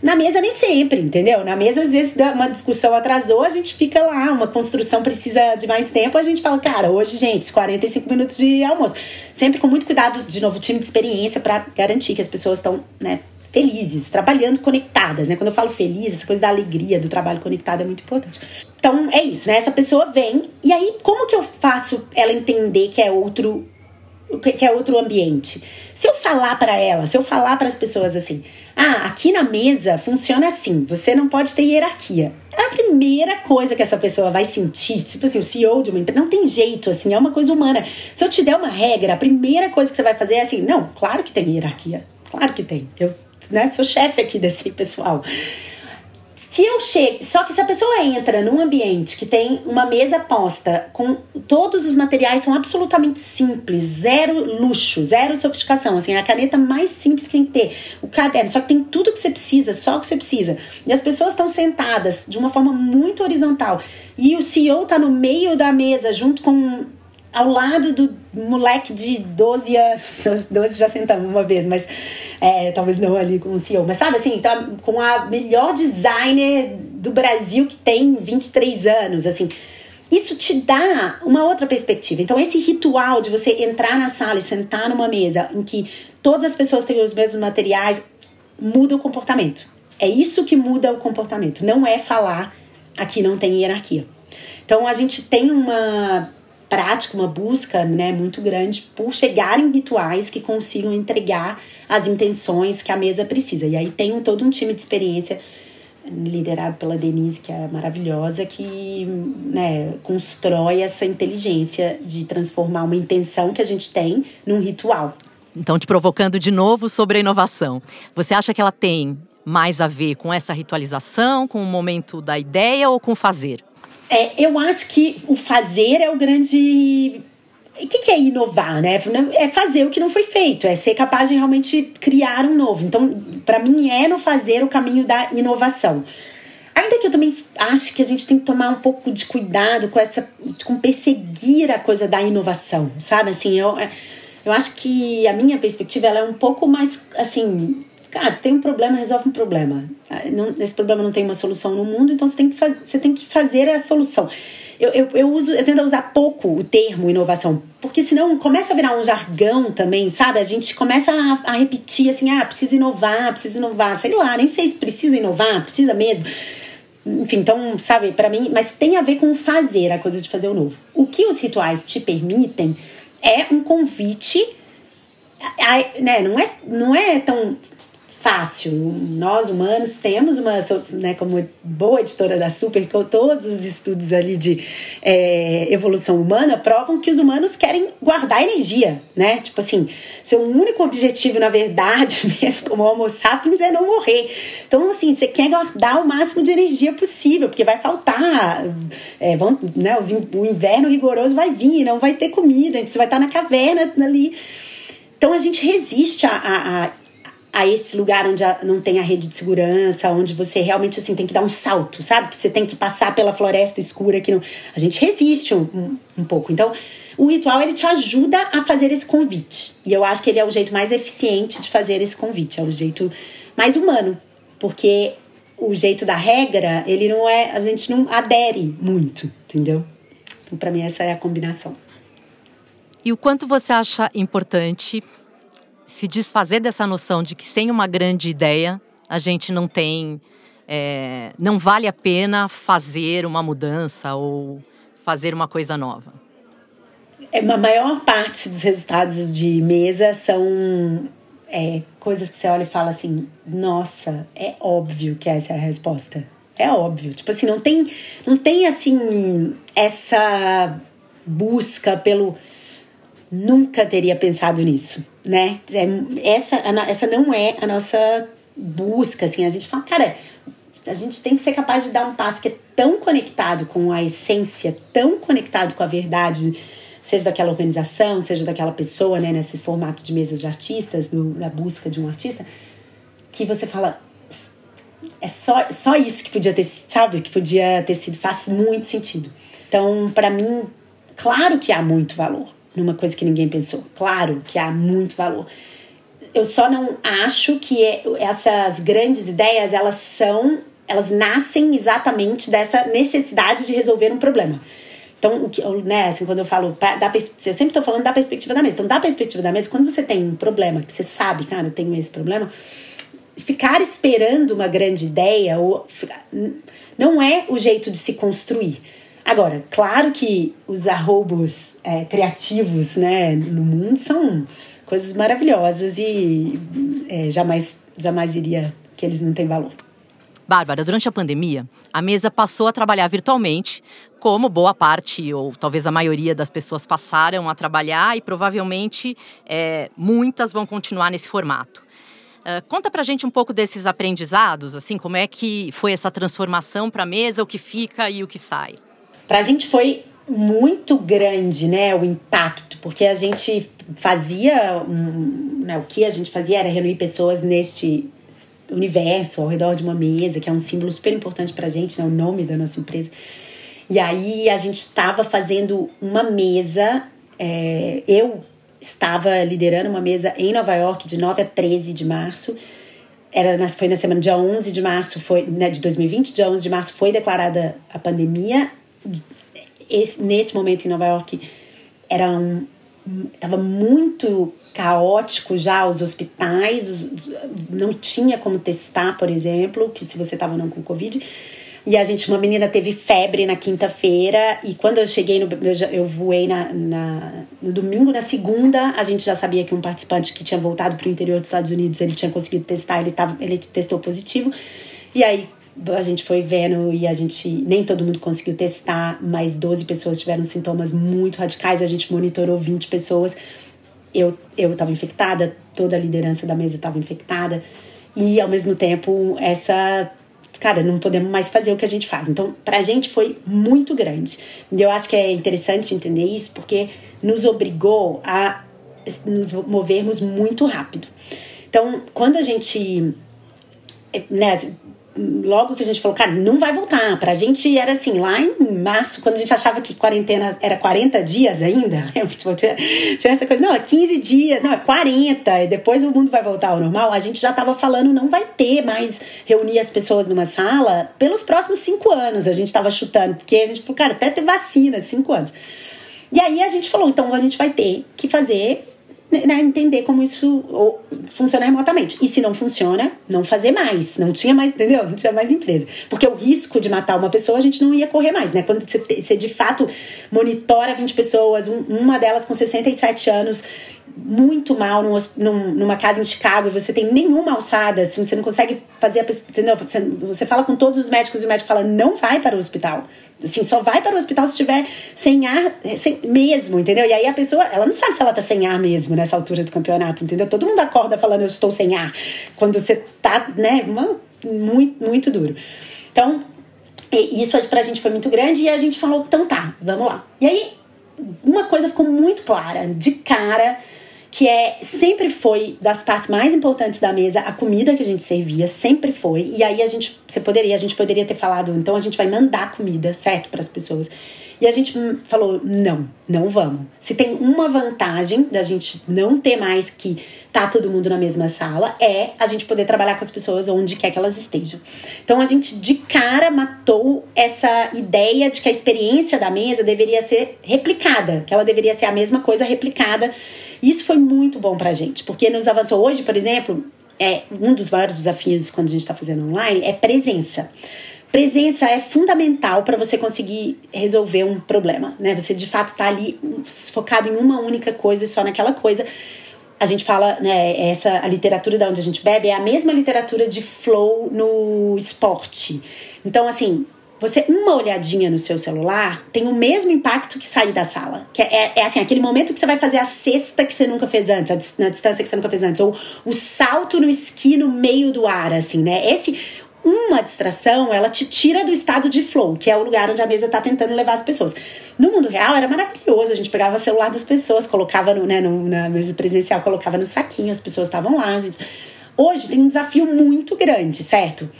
Na mesa nem sempre, entendeu? Na mesa, às vezes, uma discussão atrasou, a gente fica lá, uma construção precisa de mais tempo, a gente fala, cara, hoje, gente, 45 minutos de almoço. Sempre com muito cuidado, de novo, time de experiência para garantir que as pessoas estão, né, felizes, trabalhando conectadas, né? Quando eu falo feliz, essa coisa da alegria do trabalho conectado é muito importante. Então é isso, né? Essa pessoa vem e aí como que eu faço ela entender que é outro que é outro ambiente? Se eu falar para ela, se eu falar para as pessoas assim: "Ah, aqui na mesa funciona assim, você não pode ter hierarquia". É a primeira coisa que essa pessoa vai sentir, tipo assim, o CEO de uma empresa, não tem jeito, assim, é uma coisa humana. Se eu te der uma regra, a primeira coisa que você vai fazer é assim: "Não, claro que tem hierarquia. Claro que tem. Eu né? Sou chefe aqui desse pessoal. Se eu chego, só que se a pessoa entra num ambiente que tem uma mesa posta com todos os materiais são absolutamente simples, zero luxo, zero sofisticação, assim, a caneta mais simples que tem que ter, o caderno, só que tem tudo que você precisa, só o que você precisa. E as pessoas estão sentadas de uma forma muito horizontal. E o CEO tá no meio da mesa junto com ao lado do moleque de 12 anos, 12 já sentamos uma vez, mas é, talvez não ali com o CEO, mas sabe assim, tá com a melhor designer do Brasil que tem 23 anos, assim. Isso te dá uma outra perspectiva. Então, esse ritual de você entrar na sala e sentar numa mesa em que todas as pessoas têm os mesmos materiais, muda o comportamento. É isso que muda o comportamento. Não é falar aqui não tem hierarquia. Então, a gente tem uma prática, uma busca né, muito grande por chegar em rituais que consigam entregar as intenções que a mesa precisa. E aí tem todo um time de experiência liderado pela Denise, que é maravilhosa, que né, constrói essa inteligência de transformar uma intenção que a gente tem num ritual.
Então, te provocando de novo sobre a inovação. Você acha que ela tem mais a ver com essa ritualização, com o momento da ideia ou com fazer?
É, eu acho que o fazer é o grande. O que, que é inovar, né? É fazer o que não foi feito, é ser capaz de realmente criar um novo. Então, para mim, é no fazer o caminho da inovação. Ainda que eu também acho que a gente tem que tomar um pouco de cuidado com essa. com perseguir a coisa da inovação, sabe? Assim, eu, eu acho que a minha perspectiva ela é um pouco mais assim Cara, você tem um problema, resolve um problema. Não, esse problema não tem uma solução no mundo, então você tem que, faz, você tem que fazer a solução. Eu, eu, eu, uso, eu tento usar pouco o termo inovação, porque senão começa a virar um jargão também, sabe? A gente começa a, a repetir assim, ah, precisa inovar, precisa inovar, sei lá, nem sei se precisa inovar, precisa mesmo. Enfim, então, sabe, para mim, mas tem a ver com fazer, a coisa de fazer o novo. O que os rituais te permitem é um convite a, né, não é, não é tão fácil. Nós, humanos, temos uma, né, como boa editora da Super, com todos os estudos ali de é, evolução humana provam que os humanos querem guardar energia, né? Tipo assim, seu único objetivo, na verdade, mesmo como Homo sapiens, é não morrer. Então, assim, você quer guardar o máximo de energia possível, porque vai faltar, é, vão, né, o inverno rigoroso vai vir, não vai ter comida, você vai estar na caverna ali. Então a gente resiste a, a, a a esse lugar onde não tem a rede de segurança, onde você realmente assim tem que dar um salto, sabe? Que você tem que passar pela floresta escura que não... a gente resiste um, um, um, pouco. Então, o ritual ele te ajuda a fazer esse convite. E eu acho que ele é o jeito mais eficiente de fazer esse convite, é o jeito mais humano, porque o jeito da regra, ele não é, a gente não adere muito, entendeu? Então, para mim essa é a combinação.
E o quanto você acha importante se desfazer dessa noção de que sem uma grande ideia a gente não tem, é, não vale a pena fazer uma mudança ou fazer uma coisa nova?
É, a maior parte dos resultados de mesa são é, coisas que você olha e fala assim: nossa, é óbvio que essa é a resposta. É óbvio. Tipo assim, não tem, não tem assim essa busca pelo nunca teria pensado nisso, né? É, essa, essa não é a nossa busca, assim, a gente fala, cara, a gente tem que ser capaz de dar um passo que é tão conectado com a essência, tão conectado com a verdade, seja daquela organização, seja daquela pessoa, né, nesse formato de mesas de artistas, no, na busca de um artista, que você fala, é só, só isso que podia ter, sabe, que podia ter sido, faz muito sentido. Então, para mim, claro que há muito valor numa coisa que ninguém pensou. Claro que há muito valor. Eu só não acho que é, essas grandes ideias, elas são, elas nascem exatamente dessa necessidade de resolver um problema. Então, o que, né, assim, quando eu falo, da, eu sempre estou falando da perspectiva da mesa. Então, da perspectiva da mesa, quando você tem um problema, que você sabe, cara, eu tenho esse problema, ficar esperando uma grande ideia ou, não é o jeito de se construir. Agora, claro que os arrobos é, criativos né, no mundo são coisas maravilhosas e é, jamais, jamais diria que eles não têm valor.
Bárbara, durante a pandemia, a mesa passou a trabalhar virtualmente, como boa parte, ou talvez a maioria das pessoas passaram a trabalhar, e provavelmente é, muitas vão continuar nesse formato. Uh, conta pra gente um pouco desses aprendizados, assim, como é que foi essa transformação para a mesa, o que fica e o que sai.
Pra gente foi muito grande, né, o impacto, porque a gente fazia, um, né, o que a gente fazia era reunir pessoas neste universo ao redor de uma mesa, que é um símbolo super importante pra gente, né, o nome da nossa empresa. E aí a gente estava fazendo uma mesa, é, eu estava liderando uma mesa em Nova York de 9 a 13 de março. Era na, foi na semana dia 11 de março, foi né, de 2020, dia 11 de março foi declarada a pandemia. Esse, nesse momento em Nova York era um, estava muito caótico já os hospitais, não tinha como testar, por exemplo, que se você estava não com Covid. E a gente, uma menina teve febre na quinta-feira, e quando eu cheguei, no, eu, eu voei na, na, no domingo, na segunda, a gente já sabia que um participante que tinha voltado para o interior dos Estados Unidos, ele tinha conseguido testar, ele, tava, ele testou positivo. E aí a gente foi vendo e a gente, nem todo mundo conseguiu testar, mas 12 pessoas tiveram sintomas muito radicais, a gente monitorou 20 pessoas. Eu estava infectada, toda a liderança da mesa estava infectada. E ao mesmo tempo, essa cara, não podemos mais fazer o que a gente faz. Então, pra gente foi muito grande. E eu acho que é interessante entender isso porque nos obrigou a nos movermos muito rápido. Então, quando a gente né, logo que a gente falou, cara, não vai voltar. Pra gente era assim, lá em março, quando a gente achava que quarentena era 40 dias ainda, tipo, tinha, tinha essa coisa, não, é 15 dias, não, é 40, e depois o mundo vai voltar ao normal, a gente já tava falando, não vai ter mais reunir as pessoas numa sala pelos próximos cinco anos, a gente tava chutando, porque a gente falou, cara, até ter vacina, cinco anos. E aí a gente falou, então a gente vai ter que fazer né, entender como isso funciona remotamente. E se não funciona, não fazer mais. Não tinha mais, entendeu? Não tinha mais empresa. Porque o risco de matar uma pessoa, a gente não ia correr mais, né? Quando você, você de fato monitora 20 pessoas, um, uma delas com 67 anos, muito mal num, numa casa em Chicago e você tem nenhuma alçada, assim, você não consegue fazer a entendeu? Você, você fala com todos os médicos e o médico fala, não vai para o hospital. Assim, só vai para o hospital se estiver sem ar sem, mesmo, entendeu? E aí a pessoa, ela não sabe se ela tá sem ar mesmo nessa altura do campeonato, entendeu? Todo mundo acorda falando, eu estou sem ar, quando você tá, né, uma, muito, muito duro. Então, isso pra gente foi muito grande e a gente falou, então tá, vamos lá. E aí, uma coisa ficou muito clara, de cara, que é sempre foi das partes mais importantes da mesa a comida que a gente servia sempre foi. E aí a gente você poderia a gente poderia ter falado então a gente vai mandar comida certo para as pessoas. E a gente falou não não vamos. Se tem uma vantagem da gente não ter mais que tá todo mundo na mesma sala é a gente poder trabalhar com as pessoas onde quer que elas estejam. Então a gente de cara matou essa ideia de que a experiência da mesa deveria ser replicada que ela deveria ser a mesma coisa replicada isso foi muito bom pra gente, porque nos avançou hoje, por exemplo, é um dos maiores desafios quando a gente está fazendo online é presença. Presença é fundamental para você conseguir resolver um problema, né? Você de fato está ali focado em uma única coisa e só naquela coisa. A gente fala, né, essa a literatura da onde a gente bebe é a mesma literatura de flow no esporte. Então, assim, você, uma olhadinha no seu celular tem o mesmo impacto que sair da sala. Que é, é assim, aquele momento que você vai fazer a cesta que você nunca fez antes, na distância que você nunca fez antes. Ou o salto no esqui no meio do ar, assim, né? Esse, uma distração, ela te tira do estado de flow, que é o lugar onde a mesa tá tentando levar as pessoas. No mundo real era maravilhoso, a gente pegava o celular das pessoas, colocava no, né, no, na mesa presencial, colocava no saquinho, as pessoas estavam lá, gente. Hoje tem um desafio muito grande, certo?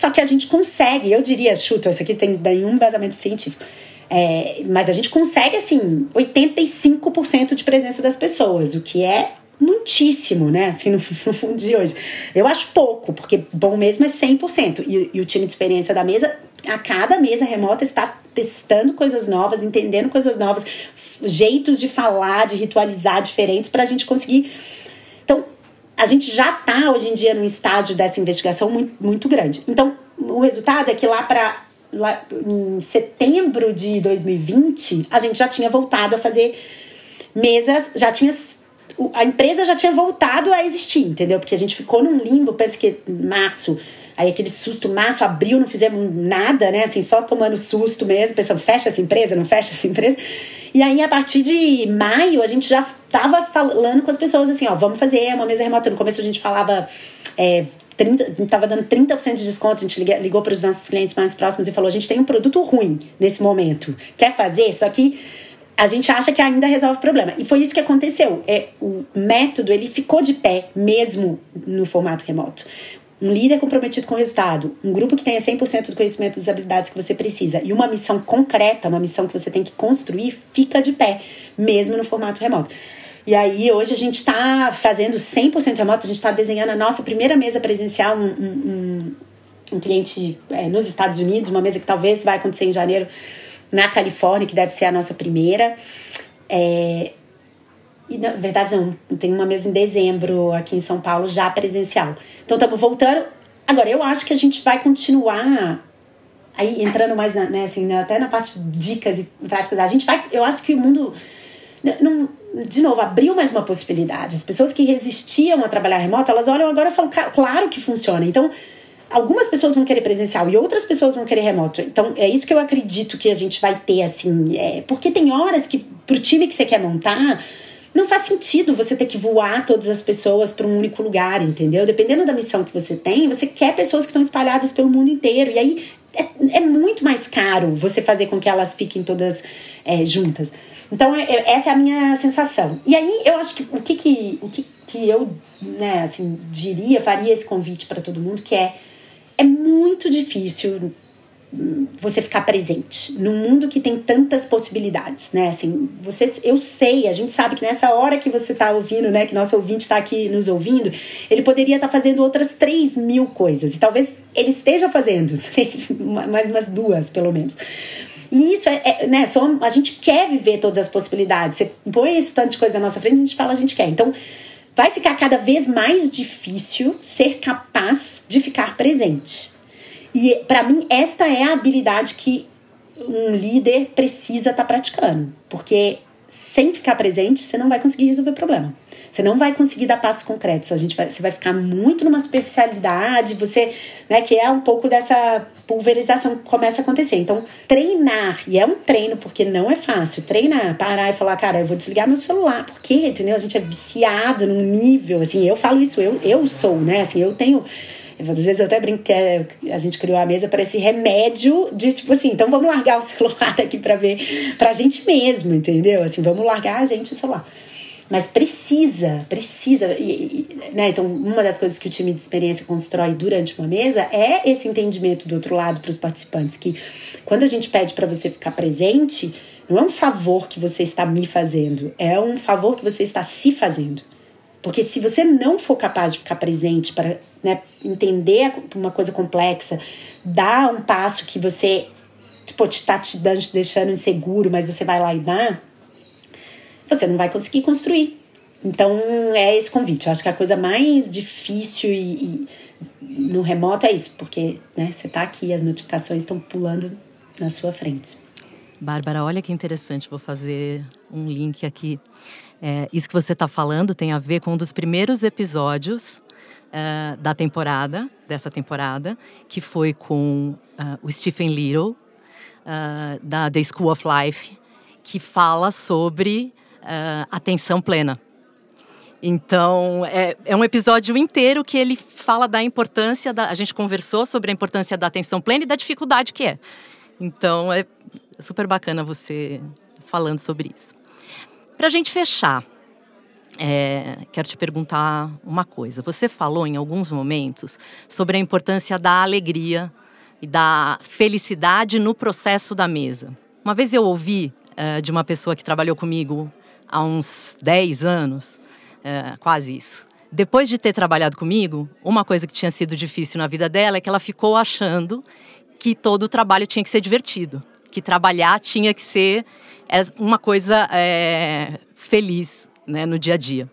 Só que a gente consegue, eu diria, chuto, isso aqui tem nenhum embasamento científico. É, mas a gente consegue, assim, 85% de presença das pessoas, o que é muitíssimo, né? Assim, no, no de hoje. Eu acho pouco, porque bom mesmo é 100%. E, e o time de experiência da mesa, a cada mesa remota, está testando coisas novas, entendendo coisas novas, jeitos de falar, de ritualizar diferentes, para a gente conseguir. Então, a gente já está hoje em dia num estágio dessa investigação muito, muito grande. Então, o resultado é que lá para em setembro de 2020, a gente já tinha voltado a fazer mesas, já tinha a empresa já tinha voltado a existir, entendeu? Porque a gente ficou num limbo, penso que março Aí aquele susto maço abriu, não fizemos nada, né? Assim, só tomando susto mesmo, pensando, fecha essa empresa, não fecha essa empresa. E aí, a partir de maio, a gente já tava falando com as pessoas assim, ó, vamos fazer uma mesa remota. No começo a gente falava. É, 30, tava dando 30% de desconto, a gente ligou para os nossos clientes mais próximos e falou: a gente tem um produto ruim nesse momento. Quer fazer? Só que a gente acha que ainda resolve o problema. E foi isso que aconteceu. É, o método ele ficou de pé mesmo no formato remoto. Um líder comprometido com o resultado, um grupo que tenha 100% do conhecimento das habilidades que você precisa e uma missão concreta, uma missão que você tem que construir, fica de pé, mesmo no formato remoto. E aí, hoje a gente está fazendo 100% remoto, a gente está desenhando a nossa primeira mesa presencial, um, um, um cliente é, nos Estados Unidos, uma mesa que talvez vai acontecer em janeiro na Califórnia, que deve ser a nossa primeira. É, e na verdade não, tem uma mesa em dezembro aqui em São Paulo já presencial. Então estamos voltando. Agora, eu acho que a gente vai continuar aí entrando mais na, né, assim, até na parte de dicas e práticas. A gente vai, eu acho que o mundo não, de novo, abriu mais uma possibilidade. As pessoas que resistiam a trabalhar remoto, elas olham agora e falam, claro que funciona. Então, algumas pessoas vão querer presencial e outras pessoas vão querer remoto. Então, é isso que eu acredito que a gente vai ter, assim. É, porque tem horas que, pro time que você quer montar, não faz sentido você ter que voar todas as pessoas para um único lugar, entendeu? Dependendo da missão que você tem, você quer pessoas que estão espalhadas pelo mundo inteiro. E aí é, é muito mais caro você fazer com que elas fiquem todas é, juntas. Então, é, é, essa é a minha sensação. E aí, eu acho que o que, que, o que, que eu né, assim, diria, faria esse convite para todo mundo, que é é muito difícil você ficar presente num mundo que tem tantas possibilidades, né? Assim, você, eu sei, a gente sabe que nessa hora que você está ouvindo, né, que nosso ouvinte está aqui nos ouvindo, ele poderia estar tá fazendo outras 3 mil coisas. E talvez ele esteja fazendo mais umas duas, pelo menos. E isso é, é né, só, a gente quer viver todas as possibilidades. Você põe esse tanto de coisa na nossa frente, a gente fala, a gente quer. Então, vai ficar cada vez mais difícil ser capaz de ficar presente. E para mim, esta é a habilidade que um líder precisa estar tá praticando, porque sem ficar presente, você não vai conseguir resolver o problema. Você não vai conseguir dar passos concretos. A gente vai, você vai ficar muito numa superficialidade, você, né, que é um pouco dessa pulverização que começa a acontecer. Então, treinar, e é um treino, porque não é fácil, treinar, parar e falar, cara, eu vou desligar meu celular, porque, entendeu? A gente é viciado num nível, assim, eu falo isso, eu, eu sou, né, assim, eu tenho às vezes eu até brinco que é, a gente criou a mesa para esse remédio de tipo assim, então vamos largar o celular aqui para ver, pra gente mesmo, entendeu? Assim, vamos largar a gente o celular. Mas precisa, precisa. E, né? Então, uma das coisas que o time de experiência constrói durante uma mesa é esse entendimento do outro lado para os participantes. Que quando a gente pede para você ficar presente, não é um favor que você está me fazendo, é um favor que você está se fazendo. Porque se você não for capaz de ficar presente para né, entender uma coisa complexa, dar um passo que você tipo, está te, dando, te deixando inseguro, mas você vai lá e dá, você não vai conseguir construir. Então é esse convite. Eu acho que a coisa mais difícil e, e no remoto é isso, porque né, você está aqui, as notificações estão pulando na sua frente.
Bárbara, olha que interessante, vou fazer um link aqui. É, isso que você está falando tem a ver com um dos primeiros episódios uh, da temporada, dessa temporada, que foi com uh, o Stephen Little, uh, da The School of Life, que fala sobre atenção plena. Então, é, é, um episódio inteiro que ele fala da importância da. A gente conversou sobre a importância da atenção plena e da dificuldade que é. Então, é super bacana você falando sobre isso. Para a gente fechar, é, quero te perguntar uma coisa. Você falou em alguns momentos sobre a importância da alegria e da felicidade no processo da mesa. Uma vez eu ouvi é, de uma pessoa que trabalhou comigo há uns 10 anos, é, quase isso. Depois de ter trabalhado comigo, uma coisa que tinha sido difícil na vida dela é que ela ficou achando que todo o trabalho tinha que ser divertido, que trabalhar tinha que ser é uma coisa é, feliz né, no dia a dia.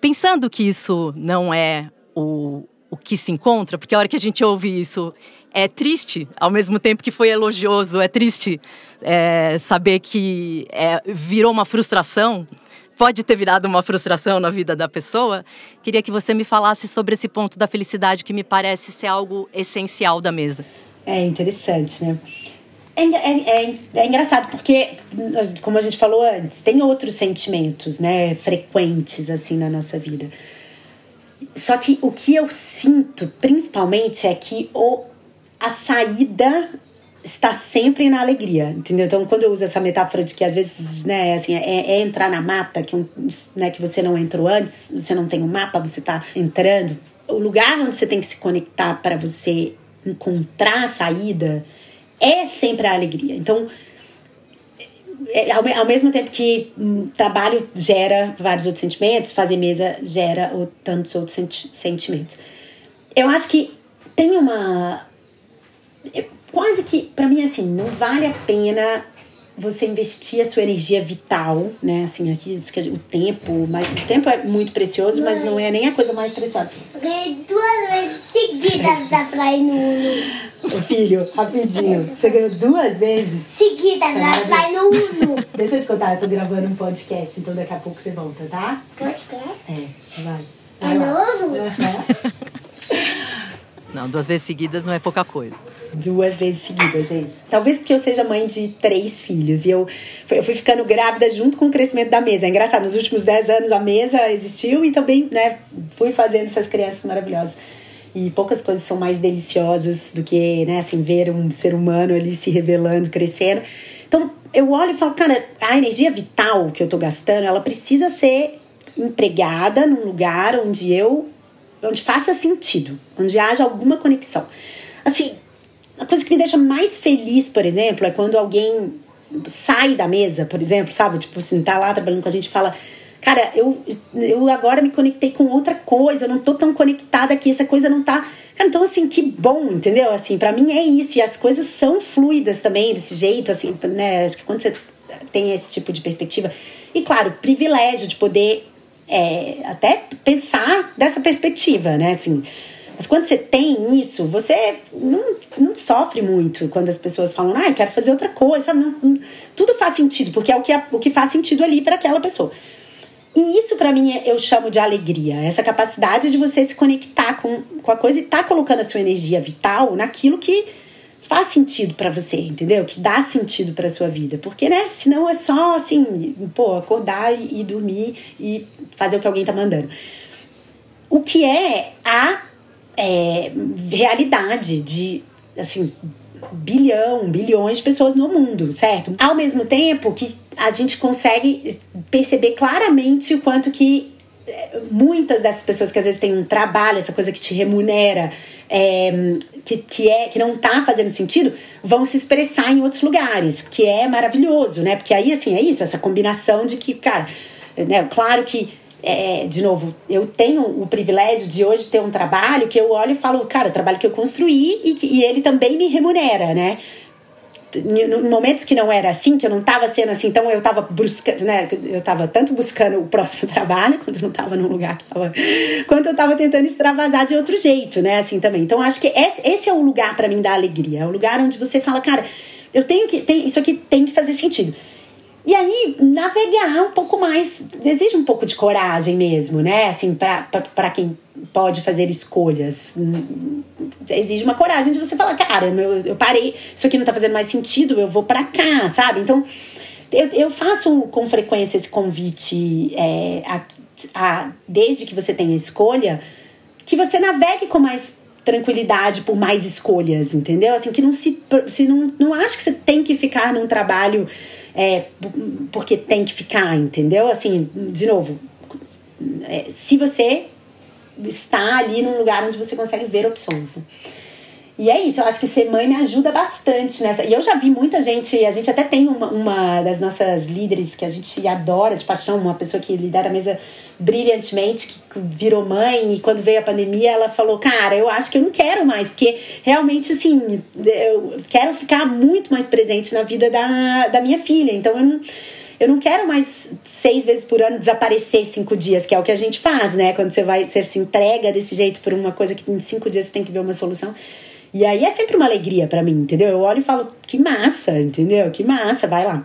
Pensando que isso não é o, o que se encontra, porque a hora que a gente ouve isso é triste, ao mesmo tempo que foi elogioso, é triste é, saber que é, virou uma frustração, pode ter virado uma frustração na vida da pessoa. Queria que você me falasse sobre esse ponto da felicidade que me parece ser algo essencial da mesa.
É interessante, né? É, é, é, é, engraçado porque, como a gente falou antes, tem outros sentimentos, né, frequentes assim na nossa vida. Só que o que eu sinto, principalmente, é que o, a saída está sempre na alegria, entendeu? Então, quando eu uso essa metáfora de que às vezes, né, assim, é, é entrar na mata, que, um, né, que você não entrou antes, você não tem um mapa, você está entrando. O lugar onde você tem que se conectar para você encontrar a saída é sempre a alegria. Então, é, ao, ao, mesmo tempo que um, trabalho gera vários outros sentimentos, fazer mesa gera tantos outros senti sentimentos. Eu acho que tem uma. Quase que, para mim, assim, não vale a pena você investir a sua energia vital, né? Assim, aqui o tempo, mas o tempo é muito precioso, mas não é nem a coisa mais preciosa.
Duas vezes seguidas da Fly no
filho, rapidinho. Você ganhou duas vezes?
Seguidas da Fly no Uno.
Deixa eu te contar, eu tô gravando um podcast, então daqui a pouco você volta, tá?
Podcast?
É, vai.
É novo?
Uhum.
Não, duas vezes seguidas não é pouca coisa.
Duas vezes seguidas, gente. Talvez porque eu seja mãe de três filhos. E eu, eu fui ficando grávida junto com o crescimento da mesa. É engraçado, nos últimos dez anos a mesa existiu e também, né, fui fazendo essas crianças maravilhosas. E poucas coisas são mais deliciosas do que, né, assim, ver um ser humano ali se revelando, crescendo. Então, eu olho e falo, cara, a energia vital que eu tô gastando, ela precisa ser empregada num lugar onde eu onde faça sentido, onde haja alguma conexão. Assim, a coisa que me deixa mais feliz, por exemplo, é quando alguém sai da mesa, por exemplo, sabe? Tipo assim, tá lá trabalhando com a gente fala. Cara, eu, eu agora me conectei com outra coisa, eu não tô tão conectada aqui, essa coisa não tá. Cara, então, assim, que bom, entendeu? Assim, para mim é isso. E as coisas são fluidas também, desse jeito, assim, né? Acho que quando você tem esse tipo de perspectiva. E, claro, privilégio de poder é, até pensar dessa perspectiva, né? Assim, mas quando você tem isso, você não, não sofre muito quando as pessoas falam, ah, eu quero fazer outra coisa. Não, não, tudo faz sentido, porque é o que, o que faz sentido ali para aquela pessoa. E isso, para mim, eu chamo de alegria. Essa capacidade de você se conectar com, com a coisa e tá colocando a sua energia vital naquilo que faz sentido para você, entendeu? Que dá sentido para sua vida. Porque, né? Senão é só assim, pô, acordar e, e dormir e fazer o que alguém tá mandando. O que é a é, realidade de, assim, bilhão, bilhões de pessoas no mundo, certo? Ao mesmo tempo que a gente consegue perceber claramente o quanto que é, muitas dessas pessoas que às vezes têm um trabalho, essa coisa que te remunera, é, que, que, é, que não tá fazendo sentido, vão se expressar em outros lugares, que é maravilhoso, né? Porque aí, assim, é isso, essa combinação de que, cara, né, claro que é, de novo, eu tenho o privilégio de hoje ter um trabalho que eu olho e falo, cara, o trabalho que eu construí e, que, e ele também me remunera, né? Em momentos que não era assim, que eu não estava sendo assim, então eu estava buscando, né? Eu estava tanto buscando o próximo trabalho, quando eu não estava num lugar que tava, quanto eu estava tentando extravasar de outro jeito, né? Assim também. Então acho que esse, esse é o lugar para mim da alegria, é o lugar onde você fala, cara, eu tenho que, tem, isso aqui tem que fazer sentido. E aí, navegar um pouco mais, exige um pouco de coragem mesmo, né? Assim, para quem pode fazer escolhas. Exige uma coragem de você falar, cara, eu, parei, isso aqui não tá fazendo mais sentido, eu vou para cá, sabe? Então, eu, eu faço com frequência esse convite, é, a, a, desde que você tenha escolha, que você navegue com mais tranquilidade por mais escolhas, entendeu? Assim, que não se, se não, não acho que você tem que ficar num trabalho é, porque tem que ficar, entendeu? Assim, de novo, é, se você está ali num lugar onde você consegue ver opções. Né? E é isso, eu acho que ser mãe me ajuda bastante nessa. E eu já vi muita gente, a gente até tem uma, uma das nossas líderes que a gente adora de paixão, uma pessoa que lidera a mesa brilhantemente, que virou mãe, e quando veio a pandemia, ela falou: Cara, eu acho que eu não quero mais, porque realmente, assim, eu quero ficar muito mais presente na vida da, da minha filha. Então eu não eu não quero mais seis vezes por ano desaparecer cinco dias, que é o que a gente faz, né? Quando você vai, você se entrega desse jeito por uma coisa que em cinco dias você tem que ver uma solução. E aí é sempre uma alegria para mim, entendeu? Eu olho e falo, que massa, entendeu? Que massa, vai lá.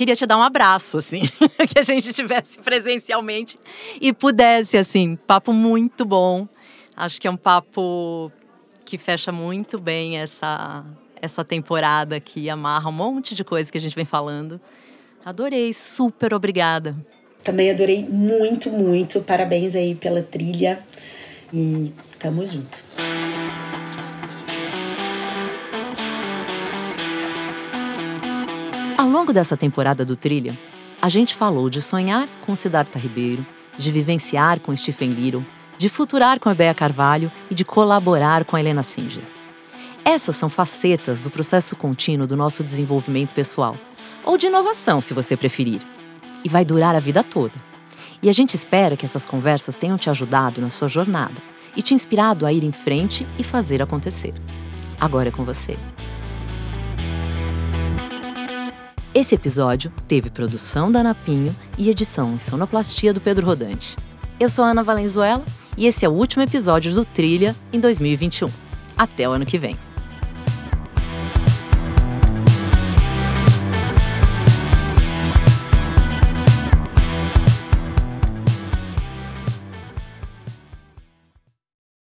Queria te dar um abraço, assim, que a gente tivesse presencialmente e pudesse, assim, papo muito bom. Acho que é um papo que fecha muito bem essa essa temporada que amarra um monte de coisa que a gente vem falando. Adorei, super obrigada.
Também adorei muito, muito. Parabéns aí pela trilha e tamo junto.
Ao longo dessa temporada do Trilha, a gente falou de sonhar com Siddhartha Ribeiro, de vivenciar com Stephen Little, de futurar com a Bea Carvalho e de colaborar com a Helena Singer. Essas são facetas do processo contínuo do nosso desenvolvimento pessoal, ou de inovação, se você preferir. E vai durar a vida toda. E a gente espera que essas conversas tenham te ajudado na sua jornada e te inspirado a ir em frente e fazer acontecer. Agora é com você. Esse episódio teve produção da Napinho e edição em sonoplastia do Pedro Rodante. Eu sou Ana Valenzuela e esse é o último episódio do Trilha em 2021. Até o ano que vem.